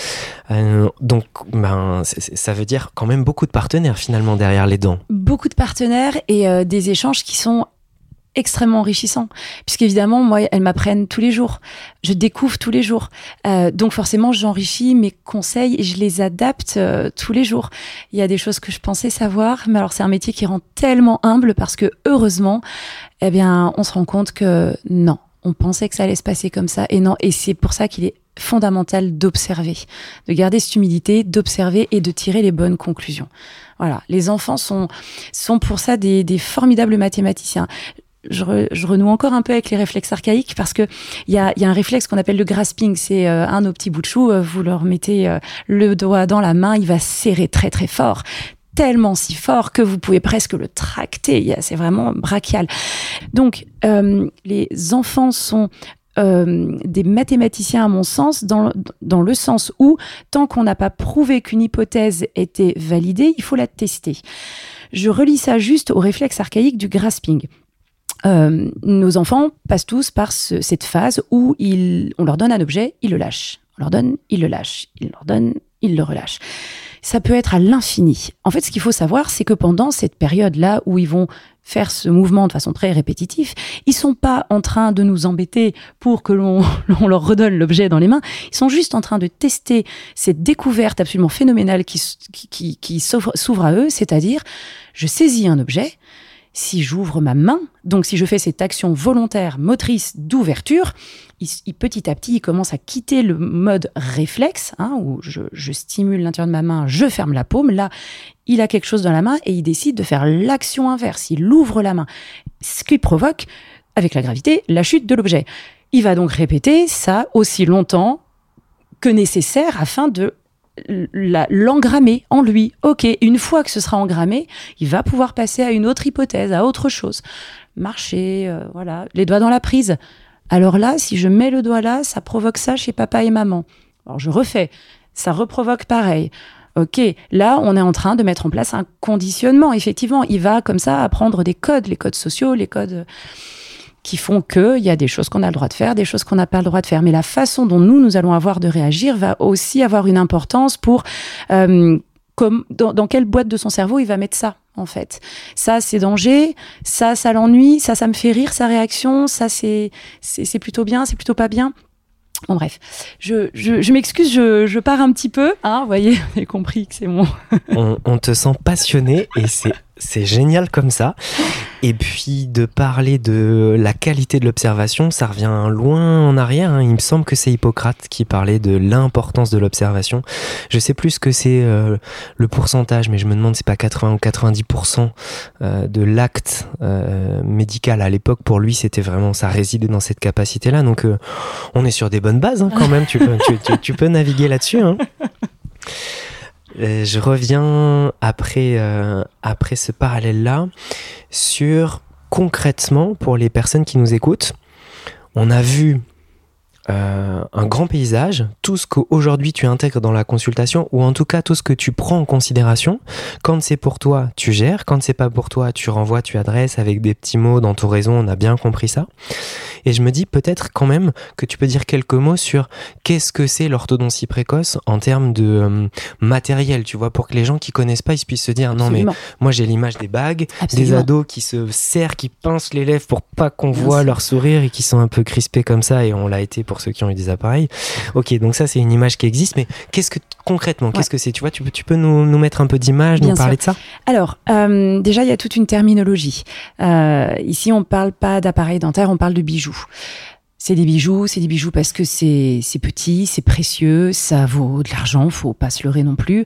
Euh, donc, ben, ça veut dire quand même beaucoup de partenaires finalement derrière les dents. Beaucoup de partenaires et euh, des échanges qui sont extrêmement enrichissants puisqu'évidemment moi elles m'apprennent tous les jours. Je découvre tous les jours. Euh, donc forcément j'enrichis mes conseils et je les adapte euh, tous les jours. Il y a des choses que je pensais savoir mais alors c'est un métier qui rend tellement humble parce que heureusement eh bien on se rend compte que non on pensait que ça allait se passer comme ça et non. Et c'est pour ça qu'il est fondamental d'observer, de garder cette humilité, d'observer et de tirer les bonnes conclusions. Voilà, les enfants sont sont pour ça des, des formidables mathématiciens. Je, re, je, renoue encore un peu avec les réflexes archaïques parce que il y a, un réflexe qu'on appelle le grasping. C'est euh, un aux petits bouts de chou. Euh, vous leur mettez euh, le doigt dans la main, il va serrer très très fort tellement si fort que vous pouvez presque le tracter. C'est vraiment brachial. Donc, les enfants sont des mathématiciens à mon sens dans, dans le sens où tant qu'on n'a pas prouvé qu'une hypothèse était validée, il faut la tester. Je relis ça juste au réflexe archaïque du grasping. Euh, nos enfants passent tous par ce, cette phase où ils, on leur donne un objet, ils le lâchent. On leur donne, ils le lâchent. Ils leur donnent, ils le relâchent ça peut être à l'infini. En fait, ce qu'il faut savoir, c'est que pendant cette période-là où ils vont faire ce mouvement de façon très répétitive, ils sont pas en train de nous embêter pour que l'on leur redonne l'objet dans les mains. Ils sont juste en train de tester cette découverte absolument phénoménale qui, qui, qui, qui s'ouvre à eux, c'est-à-dire, je saisis un objet, si j'ouvre ma main, donc si je fais cette action volontaire motrice d'ouverture, petit à petit, il commence à quitter le mode réflexe, hein, où je, je stimule l'intérieur de ma main, je ferme la paume. Là, il a quelque chose dans la main et il décide de faire l'action inverse. Il ouvre la main, ce qui provoque, avec la gravité, la chute de l'objet. Il va donc répéter ça aussi longtemps que nécessaire afin de l'engrammer en lui. Ok, une fois que ce sera engrammé, il va pouvoir passer à une autre hypothèse, à autre chose. Marcher, euh, voilà, les doigts dans la prise. Alors là, si je mets le doigt là, ça provoque ça chez papa et maman. Alors je refais, ça reprovoque pareil. Ok, là, on est en train de mettre en place un conditionnement. Effectivement, il va comme ça apprendre des codes, les codes sociaux, les codes qui font qu'il y a des choses qu'on a le droit de faire, des choses qu'on n'a pas le droit de faire. Mais la façon dont nous, nous allons avoir de réagir va aussi avoir une importance pour euh, comme, dans, quelle boîte de son cerveau il va mettre ça en fait. Ça, c'est danger, ça, ça l'ennuie, ça, ça me fait rire, sa réaction, ça, c'est plutôt bien, c'est plutôt pas bien. Bon bref, je, je, m'excuse, je, je, pars un petit peu. Hein, vous voyez, vous avez compris que c'est mon... on, on, te sent passionné et c'est c'est génial comme ça. Et puis de parler de la qualité de l'observation, ça revient loin en arrière. Hein. Il me semble que c'est Hippocrate qui parlait de l'importance de l'observation. Je sais plus ce que c'est euh, le pourcentage, mais je me demande si c'est pas 80 ou 90% euh, de l'acte euh, médical à l'époque. Pour lui, c'était vraiment ça résidait dans cette capacité-là. Donc on est sur des bonnes bases hein, quand même. Tu peux, tu, peux naviguer là-dessus. Hein. Euh, je reviens après, euh, après ce parallèle-là sur concrètement pour les personnes qui nous écoutent. On a vu euh, un grand paysage, tout ce qu'aujourd'hui tu intègres dans la consultation, ou en tout cas tout ce que tu prends en considération. Quand c'est pour toi, tu gères. Quand c'est pas pour toi, tu renvoies, tu adresses avec des petits mots dans ton raison. On a bien compris ça. Et je me dis peut-être quand même que tu peux dire quelques mots sur qu'est-ce que c'est l'orthodontie précoce en termes de euh, matériel, tu vois, pour que les gens qui connaissent pas, ils puissent se dire non mais moi j'ai l'image des bagues, des ados qui se serrent, qui pincent les lèvres pour pas qu'on voit leur sourire et qui sont un peu crispés comme ça et on l'a été pour ceux qui ont eu des appareils. Ok, donc ça c'est une image qui existe, mais qu'est-ce que concrètement, qu'est-ce que c'est? Tu vois, tu peux, tu peux nous, nous mettre un peu d'image, nous parler de ça? Alors, euh, déjà, il y a toute une terminologie. Euh, ici, on parle pas d'appareil dentaire, on parle de bijoux. C'est des bijoux, c'est des bijoux parce que c'est petit, c'est précieux, ça vaut de l'argent, faut pas se leurrer non plus.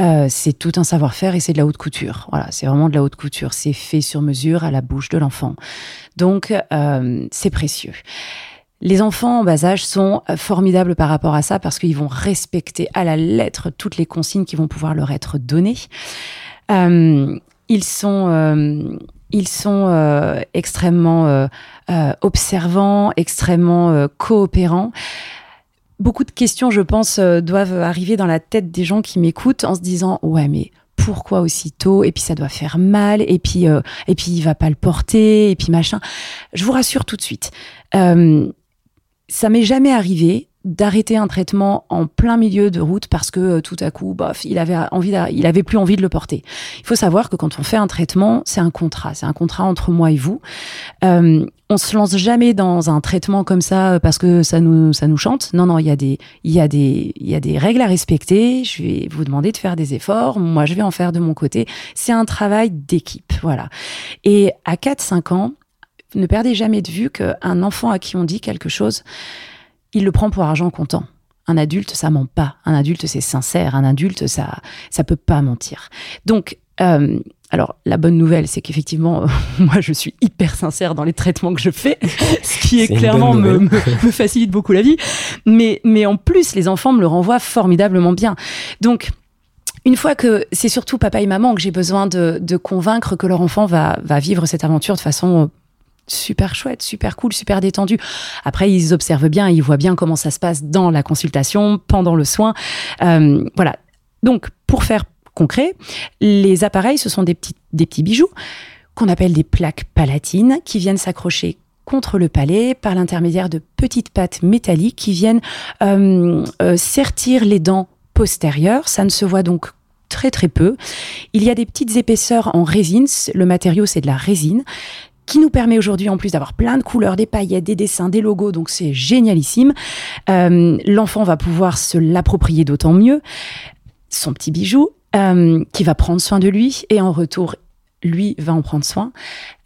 Euh, c'est tout un savoir-faire et c'est de la haute couture. Voilà, c'est vraiment de la haute couture. C'est fait sur mesure à la bouche de l'enfant. Donc, euh, c'est précieux. Les enfants en bas âge sont euh, formidables par rapport à ça parce qu'ils vont respecter à la lettre toutes les consignes qui vont pouvoir leur être données. Euh, ils sont, euh, ils sont extrêmement observants, extrêmement coopérants. Beaucoup de questions, je pense, doivent arriver dans la tête des gens qui m'écoutent en se disant ouais mais pourquoi aussitôt? Et puis ça doit faire mal et puis et puis il va pas le porter et puis machin. Je vous rassure tout de suite ça m'est jamais arrivé d'arrêter un traitement en plein milieu de route parce que euh, tout à coup, bof, il avait envie, il avait plus envie de le porter. Il faut savoir que quand on fait un traitement, c'est un contrat, c'est un contrat entre moi et vous. Euh, on se lance jamais dans un traitement comme ça euh, parce que ça nous ça nous chante. Non non, il y a des il y a des il y a des règles à respecter. Je vais vous demander de faire des efforts. Moi, je vais en faire de mon côté. C'est un travail d'équipe, voilà. Et à 4 5 ans, ne perdez jamais de vue qu'un enfant à qui on dit quelque chose, il le prend pour argent comptant. Un adulte, ça ment pas. Un adulte, c'est sincère. Un adulte, ça, ça peut pas mentir. Donc, euh, alors, la bonne nouvelle, c'est qu'effectivement, moi, je suis hyper sincère dans les traitements que je fais, ce qui est, clairement me, me, facilite beaucoup la vie. Mais, mais en plus, les enfants me le renvoient formidablement bien. Donc, une fois que c'est surtout papa et maman que j'ai besoin de, de, convaincre que leur enfant va, va vivre cette aventure de façon super chouette, super cool, super détendu. Après, ils observent bien, ils voient bien comment ça se passe dans la consultation, pendant le soin. Euh, voilà. Donc, pour faire concret, les appareils, ce sont des petits, des petits bijoux qu'on appelle des plaques palatines qui viennent s'accrocher contre le palais par l'intermédiaire de petites pattes métalliques qui viennent euh, euh, sertir les dents postérieures. Ça ne se voit donc très très peu. Il y a des petites épaisseurs en résine. Le matériau, c'est de la résine qui nous permet aujourd'hui en plus d'avoir plein de couleurs, des paillettes, des dessins, des logos, donc c'est génialissime. Euh, L'enfant va pouvoir se l'approprier d'autant mieux. Son petit bijou, euh, qui va prendre soin de lui, et en retour, lui va en prendre soin.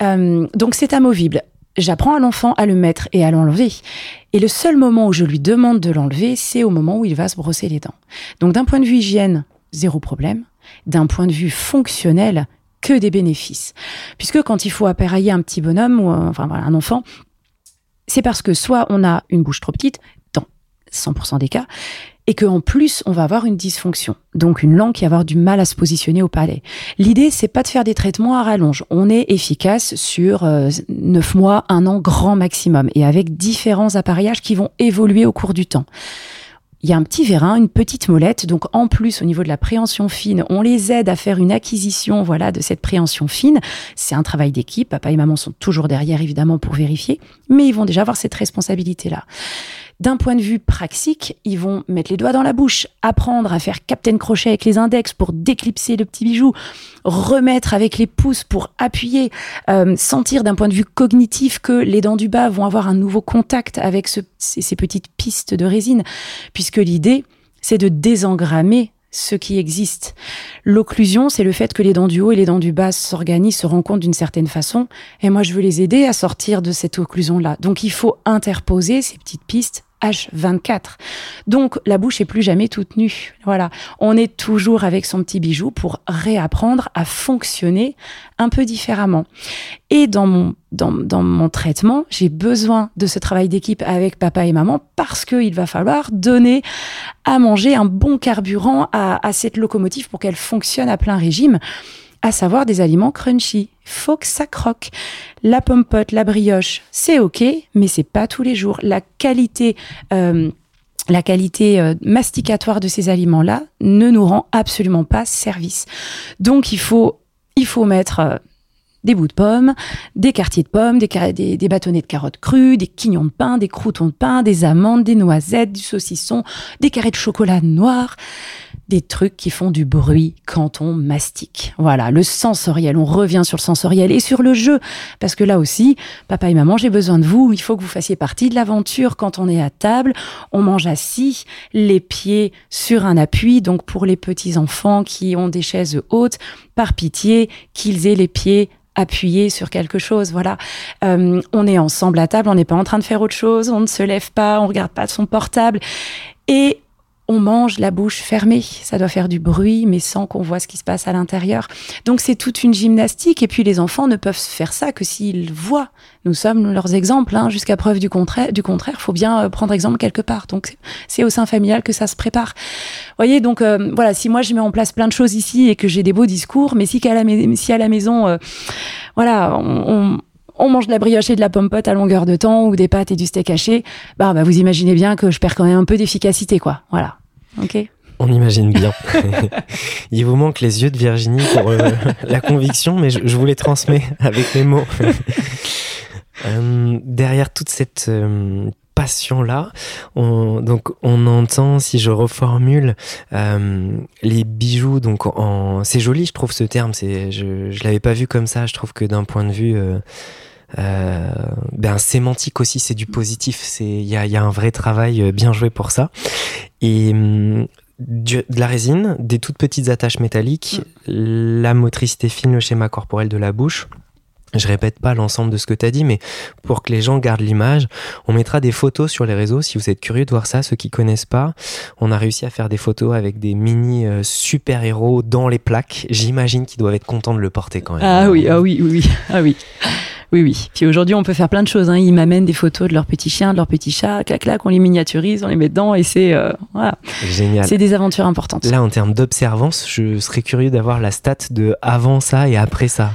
Euh, donc c'est amovible. J'apprends à l'enfant à le mettre et à l'enlever. Et le seul moment où je lui demande de l'enlever, c'est au moment où il va se brosser les dents. Donc d'un point de vue hygiène, zéro problème. D'un point de vue fonctionnel, que des bénéfices. Puisque quand il faut appareiller un petit bonhomme ou enfin voilà, un enfant, c'est parce que soit on a une bouche trop petite, dans 100% des cas, et qu'en plus on va avoir une dysfonction, donc une langue qui va avoir du mal à se positionner au palais. L'idée c'est pas de faire des traitements à rallonge, on est efficace sur euh, 9 mois, un an grand maximum, et avec différents appareillages qui vont évoluer au cours du temps il y a un petit vérin, une petite molette. Donc en plus, au niveau de la préhension fine, on les aide à faire une acquisition, voilà, de cette préhension fine. C'est un travail d'équipe. Papa et maman sont toujours derrière, évidemment, pour vérifier, mais ils vont déjà avoir cette responsabilité-là. D'un point de vue praxique, ils vont mettre les doigts dans la bouche, apprendre à faire Captain Crochet avec les index pour déclipser le petit bijou, remettre avec les pouces pour appuyer, euh, sentir d'un point de vue cognitif que les dents du bas vont avoir un nouveau contact avec ces, ces petites pistes de résine, puisque l'idée, c'est de désengrammer ce qui existe. L'occlusion, c'est le fait que les dents du haut et les dents du bas s'organisent, se rencontrent d'une certaine façon. Et moi, je veux les aider à sortir de cette occlusion-là. Donc, il faut interposer ces petites pistes H24. Donc la bouche est plus jamais toute nue. Voilà, on est toujours avec son petit bijou pour réapprendre à fonctionner un peu différemment. Et dans mon dans, mon traitement, j'ai besoin de ce travail d'équipe avec papa et maman parce qu'il va falloir donner à manger un bon carburant à, à cette locomotive pour qu'elle fonctionne à plein régime à savoir des aliments crunchy. Faut que ça croque. La pompote, la brioche, c'est ok, mais c'est pas tous les jours. La qualité, euh, la qualité euh, masticatoire de ces aliments-là ne nous rend absolument pas service. Donc il faut, il faut mettre euh, des bouts de pommes, des quartiers de pommes, des, des, des, bâtonnets de carottes crues, des quignons de pain, des croutons de pain, des amandes, des noisettes, du saucisson, des carrés de chocolat noir des trucs qui font du bruit quand on mastique. Voilà, le sensoriel, on revient sur le sensoriel et sur le jeu, parce que là aussi, papa et maman, j'ai besoin de vous, il faut que vous fassiez partie de l'aventure. Quand on est à table, on mange assis, les pieds sur un appui, donc pour les petits enfants qui ont des chaises hautes, par pitié, qu'ils aient les pieds appuyés sur quelque chose. Voilà, euh, on est ensemble à table, on n'est pas en train de faire autre chose, on ne se lève pas, on regarde pas son portable. Et on mange la bouche fermée. Ça doit faire du bruit, mais sans qu'on voit ce qui se passe à l'intérieur. Donc c'est toute une gymnastique. Et puis les enfants ne peuvent faire ça que s'ils voient. Nous sommes leurs exemples. Hein. Jusqu'à preuve du contraire, du contraire, faut bien euh, prendre exemple quelque part. Donc c'est au sein familial que ça se prépare. voyez, donc euh, voilà, si moi je mets en place plein de choses ici et que j'ai des beaux discours, mais si, à la, à la maison, euh, voilà, on, mange de la brioche et de la pompote à longueur de temps ou des pâtes et du steak haché, bah, bah vous imaginez bien que je perds quand même un peu d'efficacité, quoi. Voilà. Ok. On imagine bien. Il vous manque les yeux de Virginie pour euh, la conviction, mais je, vous les transmets avec mes mots. Euh, derrière toute cette euh, passion-là, on, donc on entend, si je reformule, les bijoux. Donc en, c'est joli, je trouve ce terme. C'est, je, je l'avais pas vu comme ça. Je trouve que d'un point de vue euh, ben sémantique aussi, c'est du positif. C'est il y a, un vrai travail euh, bien joué pour ça. Et hum, de la résine, des toutes petites attaches métalliques, la motricité fine, le schéma corporel de la bouche. Je répète pas l'ensemble de ce que tu as dit, mais pour que les gens gardent l'image, on mettra des photos sur les réseaux si vous êtes curieux de voir ça. Ceux qui connaissent pas, on a réussi à faire des photos avec des mini euh, super héros dans les plaques. J'imagine qu'ils doivent être contents de le porter quand même. Ah oui, ah oui, oui, ah oui. Oui, oui. Puis aujourd'hui, on peut faire plein de choses. Hein. Ils m'amènent des photos de leurs petits chiens, de leurs petits chats. Clac, clac, on les miniaturise, on les met dedans et c'est euh, voilà. Génial. C'est des aventures importantes. Là, en termes d'observance, je serais curieux d'avoir la stat de avant ça et après ça.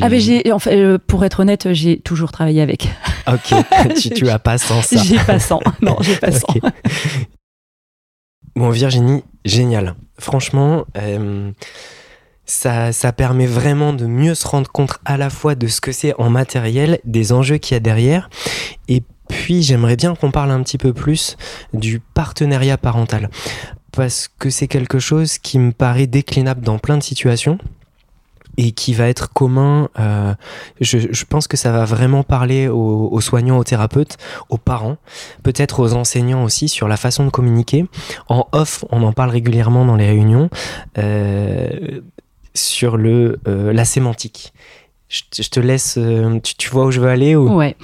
Ah, mais j'ai, en fait, euh, pour être honnête, j'ai toujours travaillé avec. Ok, tu, tu as pas sans ça. J'ai pas sans. Non, j'ai pas sans. Bon, Virginie, génial. Franchement. Euh, ça, ça permet vraiment de mieux se rendre compte à la fois de ce que c'est en matériel, des enjeux qu'il y a derrière, et puis j'aimerais bien qu'on parle un petit peu plus du partenariat parental, parce que c'est quelque chose qui me paraît déclinable dans plein de situations et qui va être commun. Euh, je, je, pense que ça va vraiment parler aux, aux, soignants, aux thérapeutes, aux parents, peut-être aux enseignants aussi sur la façon de communiquer. En off, on en parle régulièrement dans les réunions. Euh, sur le, euh, la sémantique. Je, te laisse, euh, tu, vois où je veux aller ou... Ouais,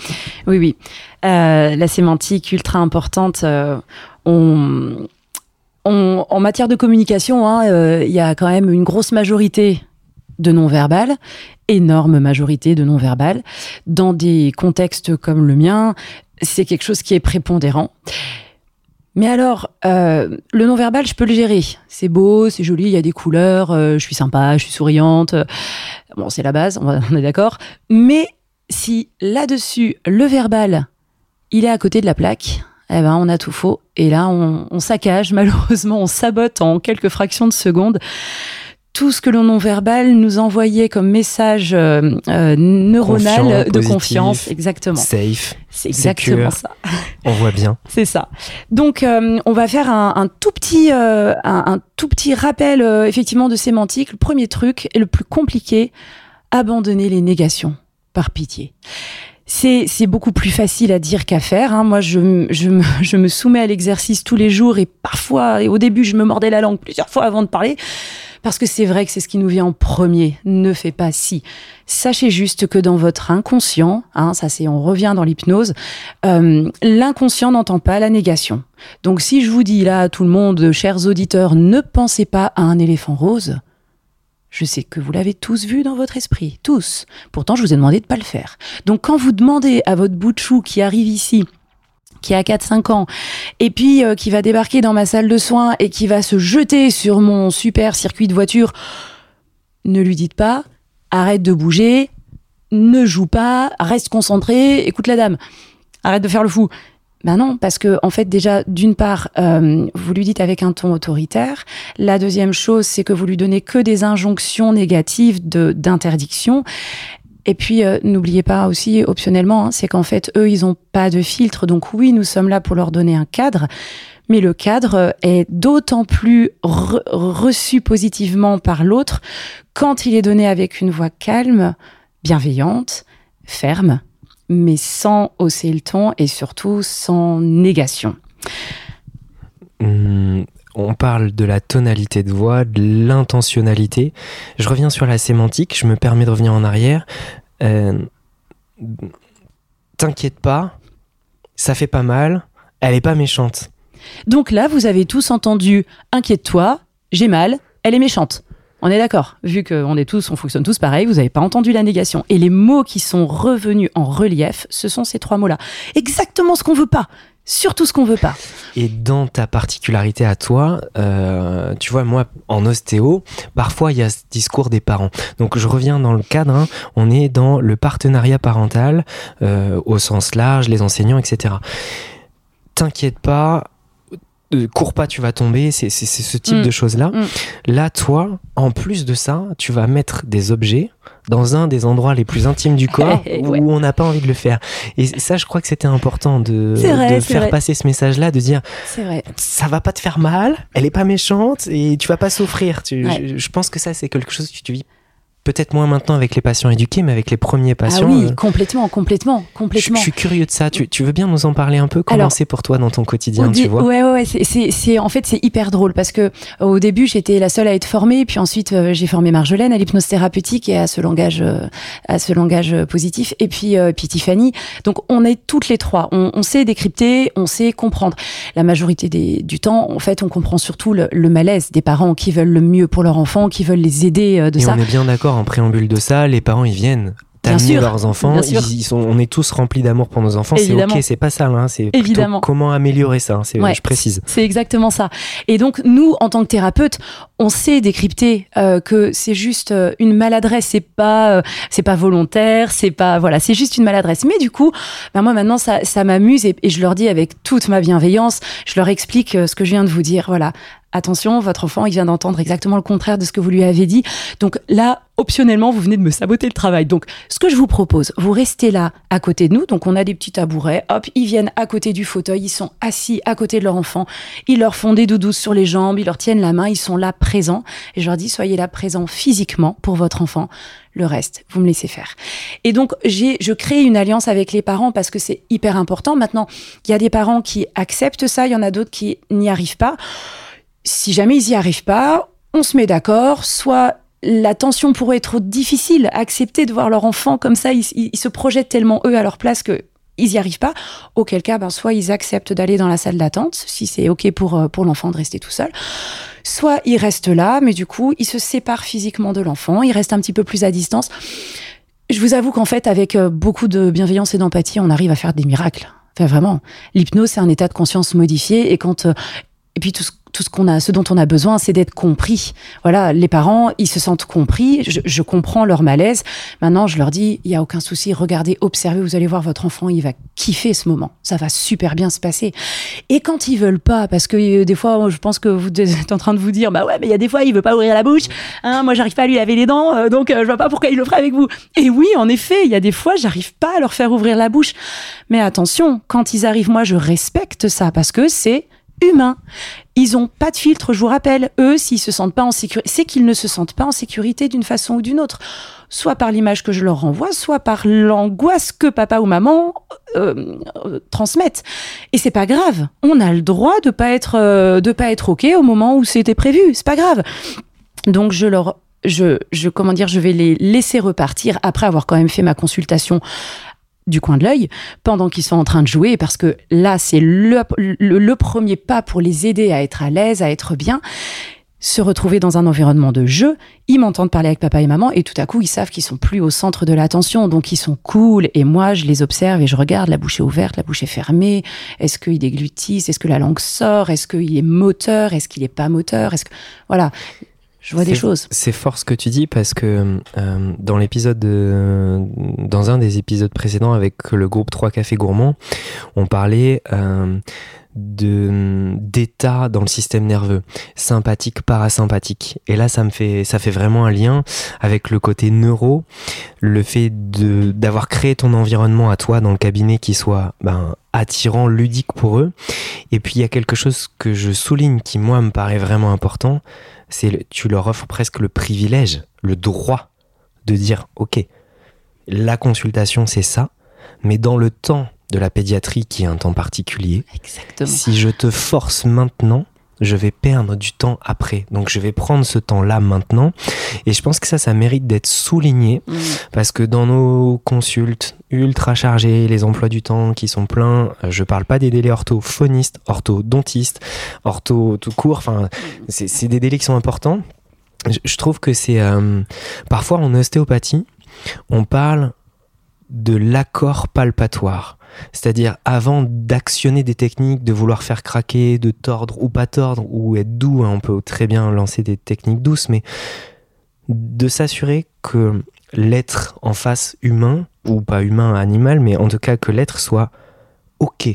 oui, oui. Euh, la sémantique ultra importante. On, en matière de communication, hein, il y a quand même une grosse majorité de non-verbal, énorme majorité de non-verbal. Dans des contextes comme le mien, c'est quelque chose qui est prépondérant. Mais alors, euh, le non-verbal, je peux le gérer. C'est beau, c'est joli, il y a des couleurs, euh, je suis sympa, je suis souriante. Bon, c'est la base, on, est d'accord. Mais si là-dessus, le verbal, il est à côté de la plaque, eh ben, on a tout faux. Et là, on, on saccage, malheureusement, on sabote en quelques fractions de secondes tout ce que le non-verbal nous envoyait comme message euh, euh, neuronal Confiant, de positif, confiance. Exactement. Safe. C'est exactement secure. ça. On voit bien. C'est ça. Donc, euh, on va faire un, un tout petit, euh, un, un tout petit rappel euh, effectivement de sémantique. Le premier truc et le plus compliqué abandonner les négations. Par pitié. C'est, c'est beaucoup plus facile à dire qu'à faire. hein. Moi, je, je, me, je me soumets à l'exercice tous les jours et parfois, et au début, je me mordais la langue plusieurs fois avant de parler. Parce que c'est vrai que c'est ce qui nous vient en premier. Ne fais pas si. Sachez juste que dans votre inconscient, hein, ça c'est, on revient dans l'hypnose, euh, l'inconscient n'entend pas la négation. Donc si je vous dis là à tout le monde, chers auditeurs, ne pensez pas à un éléphant rose, je sais que vous l'avez tous vu dans votre esprit, tous. Pourtant, je vous ai demandé de pas le faire. Donc quand vous demandez à votre bout de chou qui arrive ici, qui a 4-5 ans, et puis euh, qui va débarquer dans ma salle de soins et qui va se jeter sur mon super circuit de voiture, ne lui dites pas arrête de bouger, ne joue pas, reste concentré, écoute la dame, arrête de faire le fou. Ben non, parce que en fait déjà d'une part euh, vous lui dites avec un ton autoritaire. La deuxième chose c'est que vous lui donnez que des injonctions négatives d'interdiction. Et puis euh, n'oubliez pas aussi optionnellement, hein, c'est qu'en fait eux ils ont pas de filtre. Donc oui nous sommes là pour leur donner un cadre, mais le cadre euh, est d'autant plus re- reçu positivement par l'autre quand il est donné avec une voix calme, bienveillante, ferme, mais sans hausser le ton et surtout sans négation. Hum, on parle de la tonalité de voix, de l'intentionnalité. Je reviens sur la sémantique, je me permets de revenir en arrière. Euh, T'inquiète pas, ça fait pas mal, elle est pas méchante. Donc là, vous avez tous entendu Inquiète-toi, j'ai mal, elle est méchante. On est d'accord, vu qu'on est tous, on fonctionne tous pareil, vous n'avez pas entendu la négation. Et les mots qui sont revenus en relief, ce sont ces trois mots-là. Exactement ce qu'on veut pas, surtout ce qu'on veut pas. Et dans ta particularité à toi, euh, tu vois, moi, en ostéo, parfois il y a ce discours des parents. Donc je reviens dans le cadre, hein, on est dans le partenariat parental euh, au sens large, les enseignants, etc. T'inquiète pas, cours pas, tu vas tomber, c'est ce type Mm. de choses-là. Mm. Là, toi, en plus de ça, tu vas mettre des objets dans un des endroits les plus intimes du corps Ouais. où on n'a pas envie de le faire. Et ça, je crois que c'était important de, vrai, de faire vrai. passer ce message-là, de dire vrai. ça va pas te faire mal, elle est pas méchante et tu vas pas souffrir. Tu- Ouais. je, je pense que ça, c'est quelque chose que tu vis peut-être moins maintenant avec les patients éduqués, mais avec les premiers patients. ah oui, euh, complètement, complètement, complètement. je suis curieux de ça. Tu, tu veux bien nous en parler un peu? Comment c'est pour toi dans ton quotidien, tu vois? Ouais, ouais, ouais. C'est, en fait, c'est hyper drôle parce que euh, au début, j'étais la seule à être formée, puis ensuite, euh, j'ai formé Marjolaine à l'hypnose thérapeutique et à ce langage, euh, à ce langage positif, et puis, puis Tiffany. Donc, on est toutes les trois. On, on sait décrypter, on sait comprendre. La majorité des, du temps, en fait, on comprend surtout le, le malaise des parents qui veulent le mieux pour leur enfant, qui veulent les aider de Et ça. on est bien d'accord en préambule de ça, les parents ils viennent t'amener leurs enfants, bien sûr. ils, ils sont, on est tous remplis d'amour pour nos enfants, c'est ok, c'est pas ça, hein, c'est Évidemment. comment améliorer ça, hein, c'est, Ouais. je précise. C'est exactement ça. Et donc nous, en tant que thérapeute, on sait décrypter euh, que c'est juste euh, une maladresse. C'est pas, euh, c'est pas volontaire. C'est pas, voilà, c'est juste une maladresse. Mais du coup, ben moi maintenant, ça, ça m'amuse et, et je leur dis avec toute ma bienveillance, je leur explique ce que je viens de vous dire. Voilà. Attention, votre enfant, il vient d'entendre exactement le contraire de ce que vous lui avez dit. Donc là, optionnellement, vous venez de me saboter le travail. Donc, ce que je vous propose, vous restez là à côté de nous. Donc, on a des petits tabourets. Hop, ils viennent à côté du fauteuil. Ils sont assis à côté de leur enfant. Ils leur font des doudous sur les jambes. Ils leur tiennent la main. Ils sont là présents. Et je leur dis, soyez là présents physiquement pour votre enfant. Le reste, vous me laissez faire. Et donc, j'ai, je crée une alliance avec les parents parce que c'est hyper important. Maintenant, il y a des parents qui acceptent ça. Il y en a d'autres qui n'y arrivent pas. Si jamais ils y arrivent pas, on se met d'accord. Soit la tension pourrait être difficile à accepter de voir leur enfant comme ça, ils, se projettent tellement eux à leur place que ils y arrivent pas. Auquel cas, ben, soit ils acceptent d'aller dans la salle d'attente, si c'est ok pour, euh, pour l'enfant de rester tout seul. Soit ils restent là, mais du coup, ils se séparent physiquement de l'enfant, ils restent un petit peu plus à distance. Je vous avoue qu'en fait, avec euh, beaucoup de bienveillance et d'empathie, on arrive à faire des miracles. Enfin, vraiment. L'hypnose, c'est un état de conscience modifié. Et quand. euh, et puis, tout ce, tout ce qu'on a, ce dont on a besoin, c'est d'être compris. Voilà, les parents, ils se sentent compris. Je, comprends leur malaise. Maintenant, je leur dis, il y a aucun souci. Regardez, observez. Vous allez voir votre enfant, il va kiffer ce moment. Ça va super bien se passer. Et quand ils veulent pas, parce que euh, des fois, je pense que vous êtes en train de vous dire, bah ouais, mais il y a des fois, il veut pas ouvrir la bouche. Hein, moi, j'arrive pas à lui laver les dents, euh, donc euh, je vois pas pourquoi il le ferait avec vous. Et oui, en effet, il y a des fois, j'arrive pas à leur faire ouvrir la bouche. Mais attention, quand ils arrivent, moi, je respecte ça parce que c'est humain. Ils ont pas de filtre, je vous rappelle. Eux, s'ils se sentent pas en sécurité, c'est qu'ils ne se sentent pas en sécurité d'une façon ou d'une autre. Soit par l'image que je leur renvoie, soit par l'angoisse que papa ou maman euh, euh, transmettent. Et c'est pas grave. On a le droit de pas être, euh, de pas être ok au moment où c'était prévu. C'est pas grave. Donc je leur je, je, comment dire, je vais les laisser repartir après avoir quand même fait ma consultation du coin de l'œil pendant qu'ils sont en train de jouer parce que là c'est le, premier pas pour les aider à être à l'aise, à être bien se retrouver dans un environnement de jeu, ils m'entendent parler avec papa et maman et tout à coup ils savent qu'ils sont plus au centre de l'attention. Donc ils sont cool et moi je les observe et je regarde la bouche est ouverte, la bouche est fermée, est-ce qu'il déglutissent, est-ce que la langue sort, est-ce qu'il est moteur, est-ce qu'il est pas moteur, est-ce que voilà, je vois des choses. C'est fort ce que tu dis parce que euh, dans l'épisode, dans un des épisodes précédents avec le groupe 3 Cafés Gourmands, on parlait euh, de d'état dans le système nerveux, sympathique, parasympathique. Et là, ça me fait, ça fait vraiment un lien avec le côté neuro, le fait de d'avoir créé ton environnement à toi dans le cabinet qui soit ben, attirant, ludique pour eux. Et puis il y a quelque chose que je souligne qui moi me paraît vraiment important c'est tu leur offres presque le privilège, le droit de dire ok, la consultation c'est ça, mais dans le temps de la pédiatrie qui est un temps particulier, si je te force maintenant, je vais perdre du temps après. Donc je vais prendre ce temps-là maintenant. Et je pense que ça, ça mérite d'être souligné mm. parce que dans nos consultes ultra chargées, les emplois du temps qui sont pleins, euh, je parle pas des délais orthophonistes, orthodontistes, ortho tout court. Enfin, c'est des délais qui sont importants. Je, trouve que c'est euh, parfois en ostéopathie, on parle de l'accord palpatoire. C'est-à-dire avant d'actionner des techniques, de vouloir faire craquer, de tordre ou pas tordre, ou être doux, hein, on peut très bien lancer des techniques douces, mais de s'assurer que l'être en face humain, ou pas humain, animal, mais en tout cas que l'être soit OK.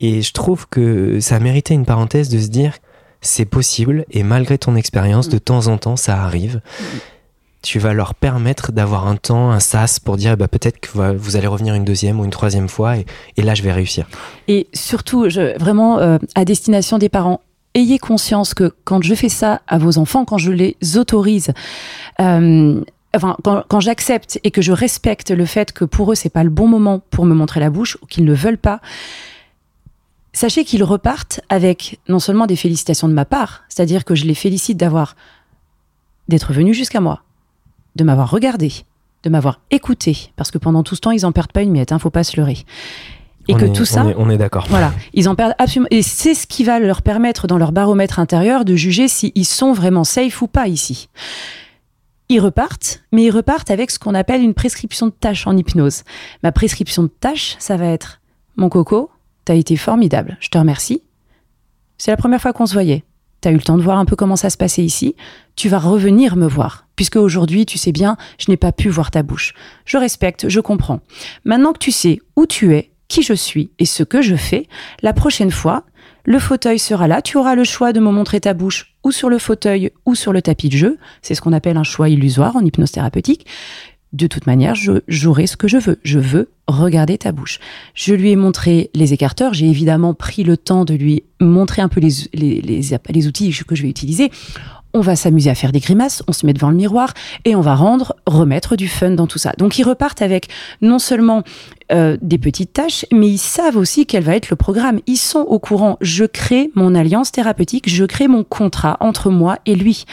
Et je trouve que ça méritait une parenthèse de se dire c'est possible et malgré ton expérience, de temps en temps, ça arrive tu vas leur permettre d'avoir un temps, un sas pour dire bah, peut-être que vous allez revenir une deuxième ou une troisième fois et, là je vais réussir. Et surtout, vraiment euh, à destination des parents, ayez conscience que quand je fais ça à vos enfants, quand je les autorise, euh, enfin quand, quand j'accepte et que je respecte le fait que pour eux c'est pas le bon moment pour me montrer la bouche ou qu'ils ne veulent pas, sachez qu'ils repartent avec non seulement des félicitations de ma part, c'est-à-dire que je les félicite d'avoir d'être venus jusqu'à moi, de m'avoir regardé, de m'avoir écouté, parce que pendant tout ce temps, ils en perdent pas une miette, hein, faut pas se leurrer. Et que tout ça, on est, d'accord. Voilà, ils en perdent absolument. Et c'est ce qui va leur permettre, dans leur baromètre intérieur, de juger s'ils sont vraiment safe ou pas ici. Ils repartent, mais ils repartent avec ce qu'on appelle une prescription de tâche en hypnose. Ma prescription de tâche, ça va être mon coco, t'as été formidable, je te remercie. C'est la première fois qu'on se voyait tu as eu le temps de voir un peu comment ça se passait ici, tu vas revenir me voir. Puisque aujourd'hui, tu sais bien, je n'ai pas pu voir ta bouche. Je respecte, je comprends. Maintenant que tu sais où tu es, qui je suis et ce que je fais, la prochaine fois, le fauteuil sera là, tu auras le choix de me montrer ta bouche ou sur le fauteuil ou sur le tapis de jeu. C'est ce qu'on appelle un choix illusoire en hypnose thérapeutique de toute manière, je jouerai ce que je veux. Je veux regarder ta bouche. Je lui ai montré les écarteurs. J'ai évidemment pris le temps de lui montrer un peu les, les, les, outils que je vais utiliser. On va s'amuser à faire des grimaces, on se met devant le miroir et on va rendre, remettre du fun dans tout ça. Donc ils repartent avec non seulement euh, des petites tâches, mais ils savent aussi quel va être le programme. Ils sont au courant. Je crée mon alliance thérapeutique, je crée mon contrat entre moi et lui.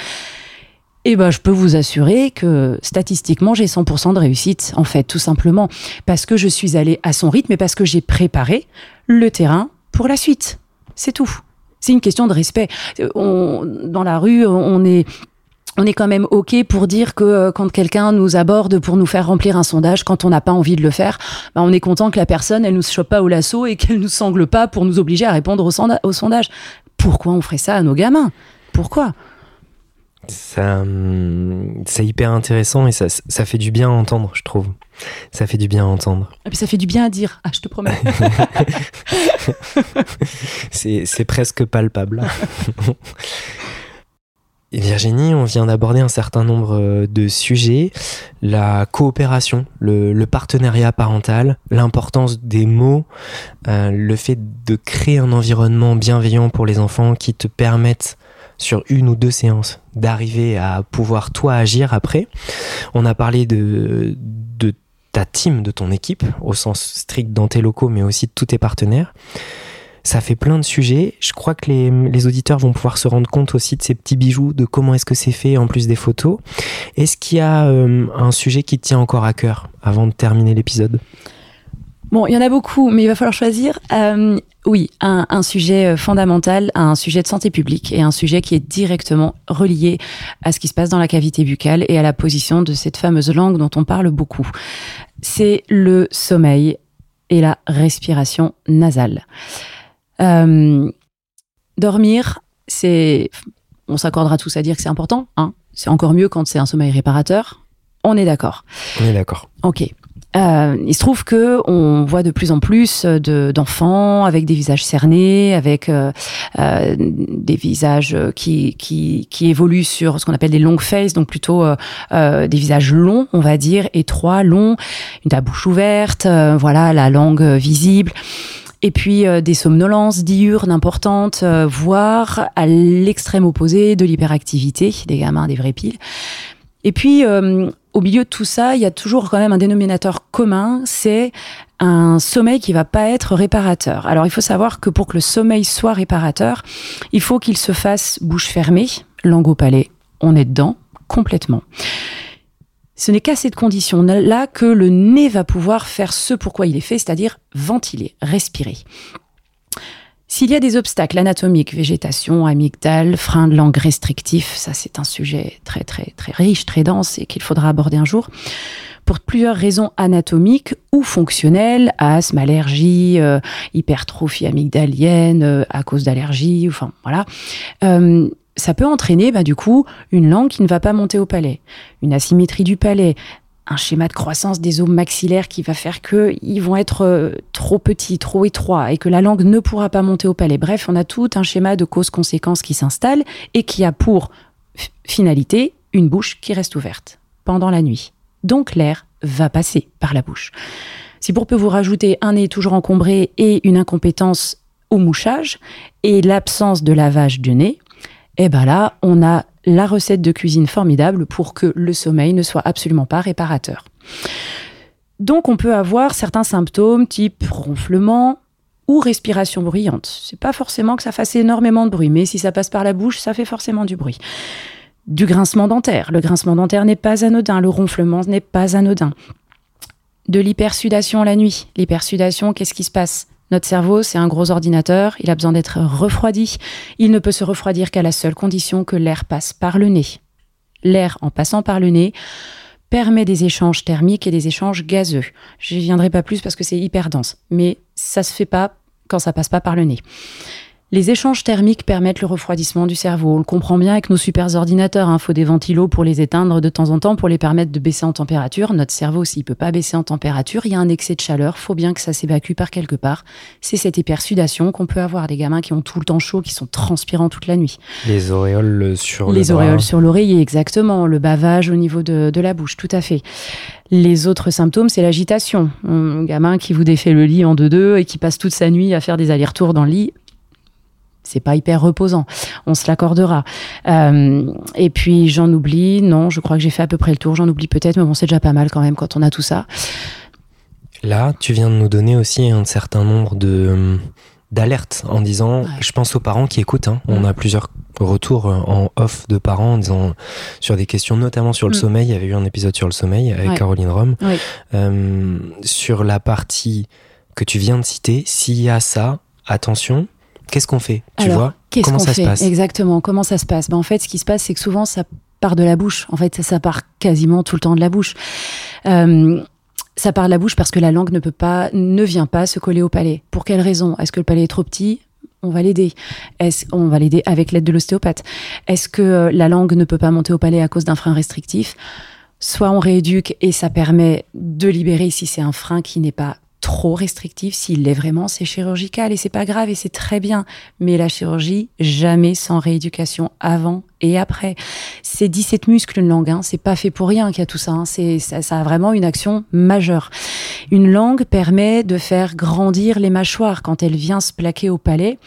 Eh ben, je peux vous assurer que statistiquement, j'ai 100% de réussite, en fait, tout simplement, parce que je suis allée à son rythme et parce que j'ai préparé le terrain pour la suite. C'est tout. C'est une question de respect. On, dans la rue, on est on est quand même OK pour dire que euh, quand quelqu'un nous aborde pour nous faire remplir un sondage, quand on n'a pas envie de le faire, bah, on est content que la personne, elle nous chope pas au lasso et qu'elle nous sangle pas pour nous obliger à répondre au, sondage. Pourquoi on ferait ça à nos gamins? Pourquoi? Hum, c'est hyper intéressant et ça, ça, fait du bien à entendre, je trouve. Ça fait du bien à entendre. Et puis ça fait du bien à dire, ah, je te promets. c'est presque palpable. Virginie, on vient d'aborder un certain nombre euh, de sujets, la coopération, le, partenariat parental, l'importance des mots, euh, le fait de créer un environnement bienveillant pour les enfants qui te permettent sur une ou deux séances d'arriver à pouvoir toi agir après. On a parlé de, ta team, de ton équipe, au sens strict dans tes locaux, mais aussi de tous tes partenaires. Ça fait plein de sujets. Je crois que les, auditeurs vont pouvoir se rendre compte aussi de ces petits bijoux, de comment est-ce que c'est fait en plus des photos. Est-ce qu'il y a euh, un sujet qui tient encore à cœur avant de terminer l'épisode? Bon, il y en a beaucoup, mais il va falloir choisir. Euh, oui, un, un, sujet euh, fondamental, un sujet de santé publique et un sujet qui est directement relié à ce qui se passe dans la cavité buccale et à la position de cette fameuse langue dont on parle beaucoup. C'est le sommeil et la respiration nasale. Euh, dormir, c'est. On s'accordera tous à dire que c'est important. Hein c'est encore mieux quand c'est un sommeil réparateur. On est d'accord. On est d'accord. Ok. Euh, il se trouve que on voit de plus en plus d'enfants avec des visages cernés, avec euh, euh, des visages qui, qui, qui, évoluent sur ce qu'on appelle des long faces, donc plutôt euh, euh, des visages longs, on va dire, étroits, longs, la bouche ouverte, voilà, la langue visible et puis euh, des somnolences diurnes importantes, euh, voire à l'extrême opposé de l'hyperactivité, des gamins, des vraies piles. Et puis, euh, au milieu de tout ça, il y a toujours quand même un dénominateur commun, c'est un sommeil qui va pas être réparateur. Alors, il faut savoir que pour que le sommeil soit réparateur, il faut qu'il se fasse bouche fermée, langue au palais, on est dedans, complètement. Ce n'est qu'à cette condition-là que le nez va pouvoir faire ce pourquoi il est fait, c'est-à-dire ventiler, respirer. S'il y a des obstacles anatomiques, végétation, amygdale, frein de langue restrictif, ça c'est un sujet très très très riche, très dense et qu'il faudra aborder un jour, pour plusieurs raisons anatomiques ou fonctionnelles, asthme, allergie, euh, hypertrophie amygdalienne euh, à cause d'allergie, enfin voilà, euh, ça peut entraîner bah, du coup une langue qui ne va pas monter au palais, une asymétrie du palais, un schéma de croissance des os maxillaires qui va faire qu'ils vont être euh, trop petits, trop étroits et que la langue ne pourra pas monter au palais. Bref, on a tout un schéma de cause-conséquence qui s'installe et qui a pour finalité une bouche qui reste ouverte pendant la nuit. Donc l'air va passer par la bouche. Si pour peu vous rajouter un nez toujours encombré et une incompétence au mouchage et l'absence de lavage du nez, eh ben là, on a la recette de cuisine formidable pour que le sommeil ne soit absolument pas réparateur. Donc on peut avoir certains symptômes type ronflement ou respiration bruyante. C'est pas forcément que ça fasse énormément de bruit, mais si ça passe par la bouche, ça fait forcément du bruit. Du grincement dentaire. Le grincement dentaire n'est pas anodin, le ronflement n'est pas anodin. De l'hypersudation la nuit. L'hypersudation, qu'est-ce qui se passe? Notre cerveau, c'est un gros ordinateur, il a besoin d'être refroidi. Il ne peut se refroidir qu'à la seule condition que l'air passe par le nez. L'air, en passant par le nez, permet des échanges thermiques et des échanges gazeux. Je n'y viendrai pas plus parce que c'est hyper dense, mais ça se fait pas quand ça passe pas par le nez. Les échanges thermiques permettent le refroidissement du cerveau. On le comprend bien avec nos super ordinateurs. Il hein. faut des ventilos pour les éteindre de temps en temps, pour les permettre de baisser en température. Notre cerveau, s'il peut pas baisser en température, il y a un excès de chaleur. faut bien que ça s'évacue par quelque part. C'est cette hypersudation qu'on peut avoir. Des gamins qui ont tout le temps chaud, qui sont transpirants toute la nuit. Les auréoles sur Les auréoles sur l'oreiller, exactement. Le bavage au niveau de, de la bouche, tout à fait. Les autres symptômes, c'est l'agitation. Un gamin qui vous défait le lit en deux-deux et qui passe toute sa nuit à faire des allers-retours dans le lit, c'est pas hyper reposant. On se l'accordera. Euh, et puis j'en oublie. Non, je crois que j'ai fait à peu près le tour. J'en oublie peut-être, mais bon, c'est déjà pas mal quand même quand on a tout ça. Là, tu viens de nous donner aussi un certain nombre de d'alertes en disant, je pense aux parents qui écoutent. Hein. On a plusieurs retours en off de parents en disant sur des questions, notamment sur le mm. sommeil. Il y avait eu un épisode sur le sommeil avec Caroline Rome. Euh, sur la partie que tu viens de citer, s'il y a ça, attention, Qu'est-ce qu'on fait Tu vois? Comment ça se passe? Exactement. Comment ça se passe? Ben, En fait, ce qui se passe, c'est que souvent, ça part de la bouche. En fait, ça part quasiment tout le temps de la bouche. Euh, ça part de la bouche parce que la langue ne peut pas, ne vient pas se coller au palais. Pour quelle raison? Est-ce que le palais est trop petit? On va l'aider. Est-ce on va l'aider avec l'aide de l'ostéopathe Est-ce que euh, la langue ne peut pas monter au palais à cause d'un frein restrictif? Soit on rééduque et ça permet de libérer si c'est un frein qui n'est pas trop restrictif, s'il l'est vraiment, c'est chirurgical et c'est pas grave et c'est très bien. Mais la chirurgie, jamais sans rééducation avant et après. C'est 17 muscles une langue, hein. c'est pas fait pour rien qu'il y a tout ça, hein. c'est ça, ça, a vraiment une action majeure. Une langue permet de faire grandir les mâchoires quand elle vient se plaquer au palais.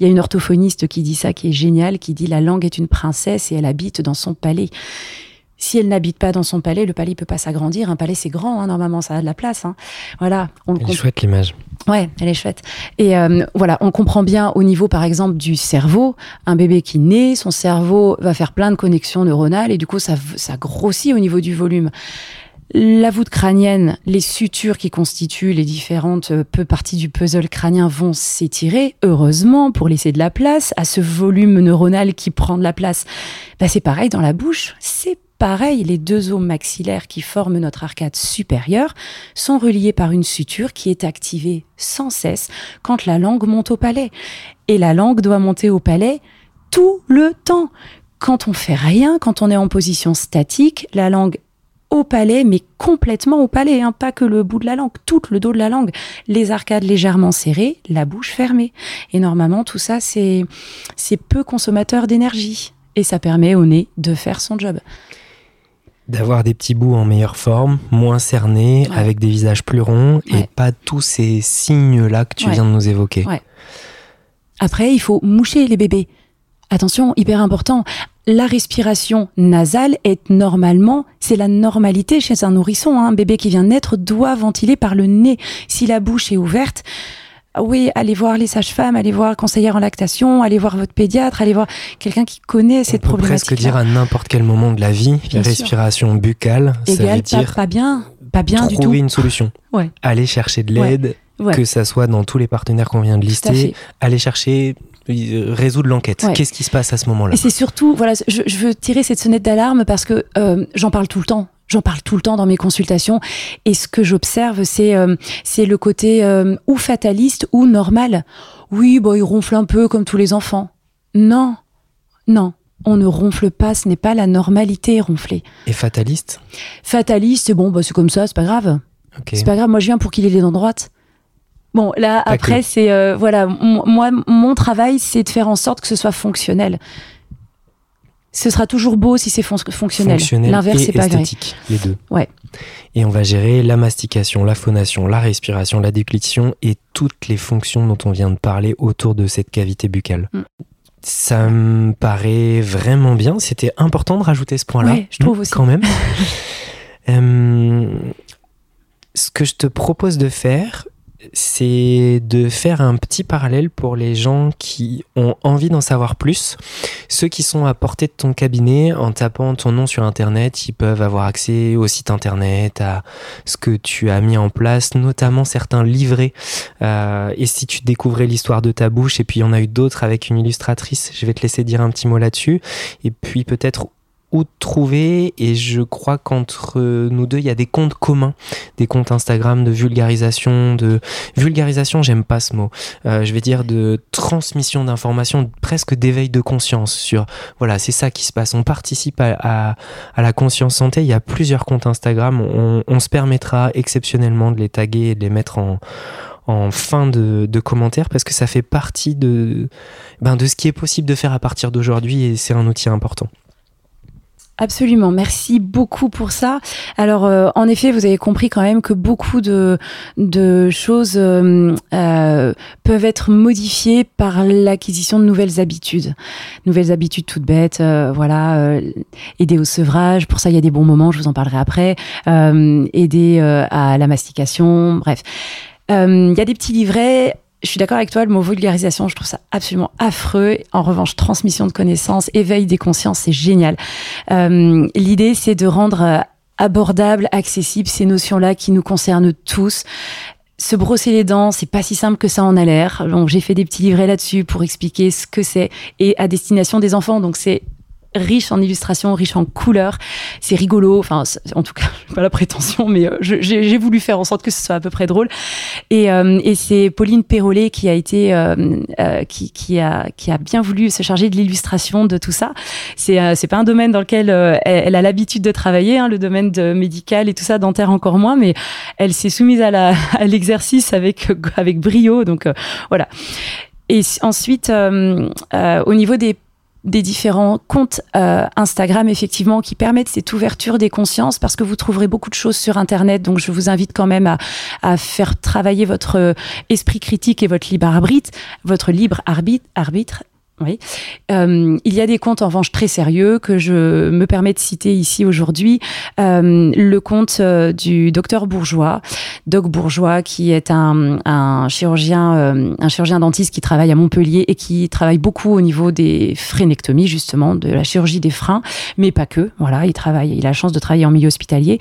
Il y a une orthophoniste qui dit ça, qui est génial, qui dit la langue est une princesse et elle habite dans son palais si elle n'habite pas dans son palais, le palais peut pas s'agrandir. Un palais, c'est grand, hein, normalement, ça a de la place. Hein. Voilà. On elle est chouette l'image. Ouais, elle est chouette. Et euh, voilà, on comprend bien au niveau, par exemple, du cerveau. Un bébé qui naît, son cerveau va faire plein de connexions neuronales et du coup, ça, ça grossit au niveau du volume. La voûte crânienne, les sutures qui constituent les différentes euh, peu parties du puzzle crânien vont s'étirer, heureusement, pour laisser de la place à ce volume neuronal qui prend de la place. Bah, c'est pareil dans la bouche, c'est Pareil, les deux os maxillaires qui forment notre arcade supérieure sont reliés par une suture qui est activée sans cesse quand la langue monte au palais. Et la langue doit monter au palais tout le temps. Quand on fait rien, quand on est en position statique, la langue au palais, mais complètement au palais, hein, pas que le bout de la langue, tout le dos de la langue, les arcades légèrement serrées, la bouche fermée. Et normalement, tout ça, c'est c'est peu consommateur d'énergie et ça permet au nez de faire son job d'avoir des petits bouts en meilleure forme, moins cernés, avec des visages plus ronds et pas tous ces signes-là que tu viens de nous évoquer. Après, il faut moucher les bébés. Attention, hyper important. La respiration nasale est normalement, c'est la normalité chez un nourrisson. Hein. Un bébé qui vient naître doit ventiler par le nez. Si la bouche est ouverte, oui, allez voir les sages-femmes, allez voir conseillère en lactation, allez voir votre pédiatre, allez voir quelqu'un qui connaît cette On peut presque dire à n'importe quel moment de la vie, respiration buccale, ça veut dire pas, bien, pas bien du tout. Trouver une solution. Ouais. Aller chercher de l'aide, que ça soit dans tous les partenaires qu'on vient de lister, aller chercher euh, résoudre l'enquête. Qu'est-ce qui se passe à ce moment-là? Et c'est surtout, voilà, je, veux tirer cette sonnette d'alarme parce que euh, j'en parle tout le temps. J'en parle tout le temps dans mes consultations et ce que j'observe, c'est euh, c'est le côté euh, ou fataliste ou normal. Oui, bon, il ronfle un peu comme tous les enfants. Non, non, on ne ronfle pas, ce n'est pas la normalité ronfler. Et fataliste? Fataliste, bon, bah, c'est comme ça, c'est pas grave. C'est pas grave, moi je viens pour qu'il ait les dents droites. Bon, là, après, c'est. Euh, voilà, moi, mon travail, c'est de faire en sorte que ce soit fonctionnel ce sera toujours beau si c'est fonctionnel. L'inverse, c'est pas esthétique, les deux. Ouais. Et on va gérer la mastication, la phonation, la respiration, la déglutition et toutes les fonctions dont on vient de parler autour de cette cavité buccale. Mm. Ça me paraît vraiment bien. C'était important de rajouter ce point-là. Ouais, je trouve aussi. Quand même. Euh, ce que je te propose de faire, c'est de faire un petit parallèle pour les gens qui ont envie d'en savoir plus. Ceux qui sont à portée de ton cabinet, en tapant ton nom sur Internet, ils peuvent avoir accès au site Internet, à ce que tu as mis en place, notamment certains livrets. Euh, et si tu découvrais l'histoire de ta bouche, et puis il y en a eu d'autres avec une illustratrice, je vais te laisser dire un petit mot là-dessus. Et puis peut-être où trouver. Et je crois qu'entre nous deux il y a des comptes communs des comptes Instagram de vulgarisation de vulgarisation j'aime pas ce mot. Euh, je vais dire de transmission d'informations presque d'éveil de conscience sur voilà c'est ça qui se passe. On participe à, à, la conscience santé. Il y a plusieurs comptes Instagram. On, on, se permettra exceptionnellement de les taguer et de les mettre en en fin de, de commentaires parce que ça fait partie de, ben de ce qui est possible de faire à partir d'aujourd'hui et c'est un outil important. Absolument, merci beaucoup pour ça. Alors, euh, en effet, vous avez compris quand même que beaucoup de, de choses euh, euh, peuvent être modifiées par l'acquisition de nouvelles habitudes. Nouvelles habitudes toutes bêtes, voilà, aider au sevrage, pour ça il y a des bons moments, je vous en parlerai après, aider à la mastication, bref. Il y a des petits livrets je suis d'accord avec toi, le mot vulgarisation, je trouve ça absolument affreux. En revanche, transmission de connaissances, éveil des consciences, c'est génial. Euh, L'idée, c'est de rendre euh, abordable, accessible ces notions-là qui nous concernent tous. Se brosser les dents, c'est pas si simple que ça en a l'air. J'ai fait des petits livrets là-dessus pour expliquer ce que c'est et à destination des enfants. Donc c'est riche en illustrations, riche en couleurs. C'est rigolo. Enfin, en tout cas, pas la prétention, mais j'ai voulu faire en sorte que ce soit à peu près drôle. Et, et c'est Pauline Perrollet qui a été, qui, qui, a, qui a bien voulu se charger de l'illustration de tout ça. C'est c'est pas un domaine dans lequel elle, a l'habitude de travailler, hein, le domaine médical et tout ça, dentaire encore moins, mais elle s'est soumise à l'exercice avec avec brio. Donc voilà. Et ensuite, euh, euh, au niveau des des différents comptes euh, Instagram effectivement qui permettent cette ouverture des consciences parce que vous trouverez beaucoup de choses sur internet. Donc je vous invite quand même à, à faire travailler votre esprit critique et votre libre arbitre votre libre arbitre arbitre oui. Euh, il y a des comptes en revanche très sérieux que je me permets de citer ici aujourd'hui. Euh, le compte euh, du docteur Bourgeois, Doc Bourgeois, qui est un, chirurgien, un chirurgien dentiste qui travaille à Montpellier et qui travaille beaucoup au niveau des frénectomies justement, de la chirurgie des freins, mais pas que. Voilà, il travaille, il a la chance de travailler en milieu hospitalier.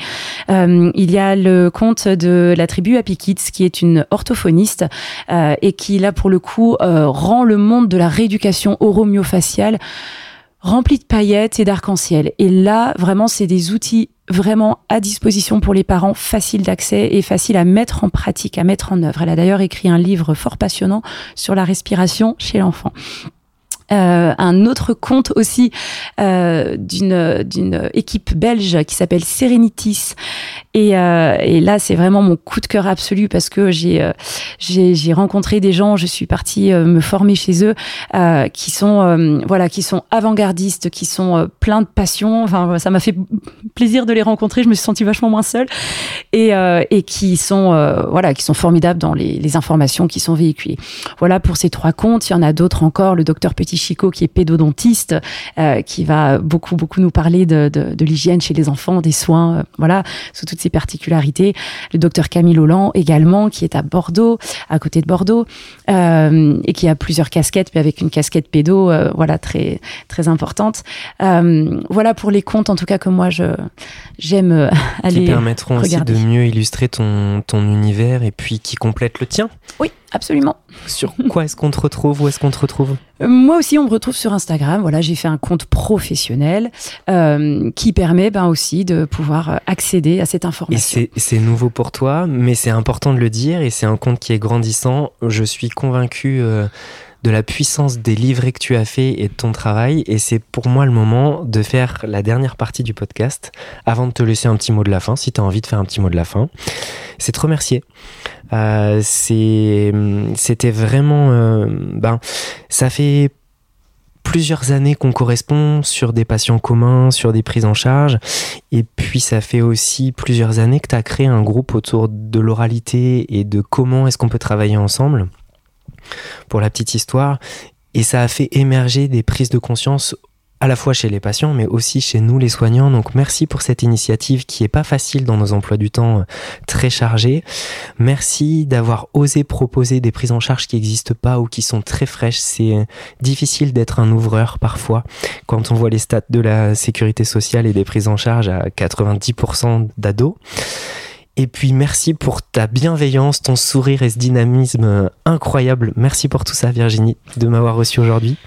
Il y a le compte de la tribu Happy Kids, qui est une orthophoniste et qui là pour le coup rend le monde de la rééducation oromyofaciale remplie de paillettes et d'arc-en-ciel. Et là, vraiment, c'est des outils vraiment à disposition pour les parents, faciles d'accès et faciles à mettre en pratique, à mettre en œuvre. Elle a d'ailleurs écrit un livre fort passionnant sur la respiration chez l'enfant. Euh, un autre compte aussi euh, d'une d'une équipe belge qui s'appelle Serenitis. Et, euh, et là c'est vraiment mon coup de cœur absolu parce que j'ai euh, j'ai rencontré des gens je suis partie euh, me former chez eux qui sont voilà qui sont avant-gardistes qui sont pleins de passion. Enfin ça m'a fait plaisir de les rencontrer je me suis sentie vachement moins seule. Et et qui sont voilà qui sont formidables dans les, les informations qui sont véhiculées. Voilà pour ces trois comptes il y en a d'autres encore le docteur Petit Chico, qui est pédodontiste, euh, qui va beaucoup, beaucoup nous parler de, de, l'hygiène chez les enfants, des soins, euh, voilà, sous toutes ses particularités. Le docteur Camille Holland également, qui est à Bordeaux, à côté de Bordeaux, euh, et qui a plusieurs casquettes, mais avec une casquette pédo, voilà, très, très importante. voilà pour les comptes, en tout cas, que moi, je, j'aime aller. Qui permettront aussi de mieux illustrer ton, ton univers et puis qui complètent le tien. Oui, absolument. Sur quoi est-ce qu'on te retrouve Où est-ce qu'on te retrouve euh, Moi aussi, on me retrouve sur Instagram. Voilà, j'ai fait un compte professionnel euh, qui permet ben, aussi de pouvoir euh, accéder à cette information. Et c'est nouveau pour toi, mais c'est important de le dire et c'est un compte qui est grandissant. Je suis convaincu de la puissance des livrets que tu as fait et de ton travail. Et c'est pour moi le moment de faire la dernière partie du podcast avant de te laisser un petit mot de la fin, si tu as envie de faire un petit mot de la fin. C'est te remercier. Euh, c'était vraiment... Euh, ben, ça fait plusieurs années qu'on correspond sur des patients communs, sur des prises en charge. Et puis ça fait aussi plusieurs années que tu as créé un groupe autour de l'oralité et de comment est-ce qu'on peut travailler ensemble pour la petite histoire. Et ça a fait émerger des prises de conscience à la fois chez les patients, mais aussi chez nous les soignants. Donc merci pour cette initiative qui est pas facile dans nos emplois du temps euh, très chargés. Merci d'avoir osé proposer des prises en charge qui n'existent pas ou qui sont très fraîches. C'est euh, difficile d'être un ouvreur parfois quand on voit les stats de la sécurité sociale et des prises en charge à 90% d'ados. Et puis merci pour ta bienveillance, ton sourire et ce dynamisme euh, incroyable. Merci pour tout ça Virginie, de m'avoir reçu aujourd'hui.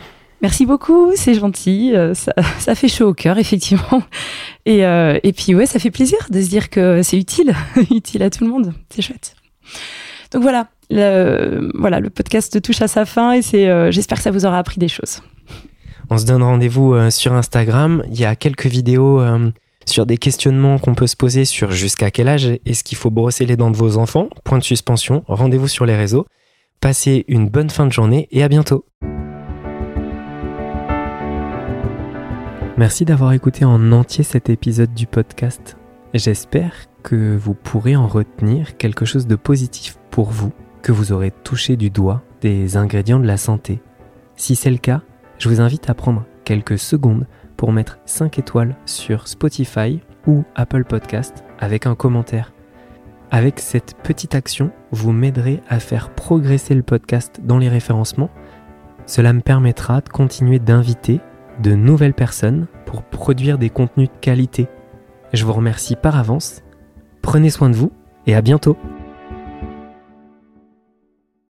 Merci beaucoup, c'est gentil. Euh, ça, ça, fait chaud au cœur, effectivement. Et, euh, et puis ouais, ça fait plaisir de se dire que c'est utile, utile à tout le monde. C'est chouette. Donc voilà, le, voilà, le podcast touche à sa fin et c'est, j'espère que ça vous aura appris des choses. On se donne rendez-vous sur Instagram. Il y a quelques vidéos sur des questionnements qu'on peut se poser sur jusqu'à quel âge est-ce qu'il faut brosser les dents de vos enfants. Point de suspension, rendez-vous sur les réseaux. Passez une bonne fin de journée et à bientôt. Merci d'avoir écouté en entier cet épisode du podcast. J'espère que vous pourrez en retenir quelque chose de positif pour vous, que vous aurez touché du doigt des ingrédients de la santé. Si c'est le cas, je vous invite à prendre quelques secondes pour mettre 5 étoiles sur Spotify ou Apple Podcast avec un commentaire. Avec cette petite action, vous m'aiderez à faire progresser le podcast dans les référencements. Cela me permettra de continuer d'inviter de nouvelles personnes pour produire des contenus de qualité. Je vous remercie par avance. Prenez soin de vous et à bientôt.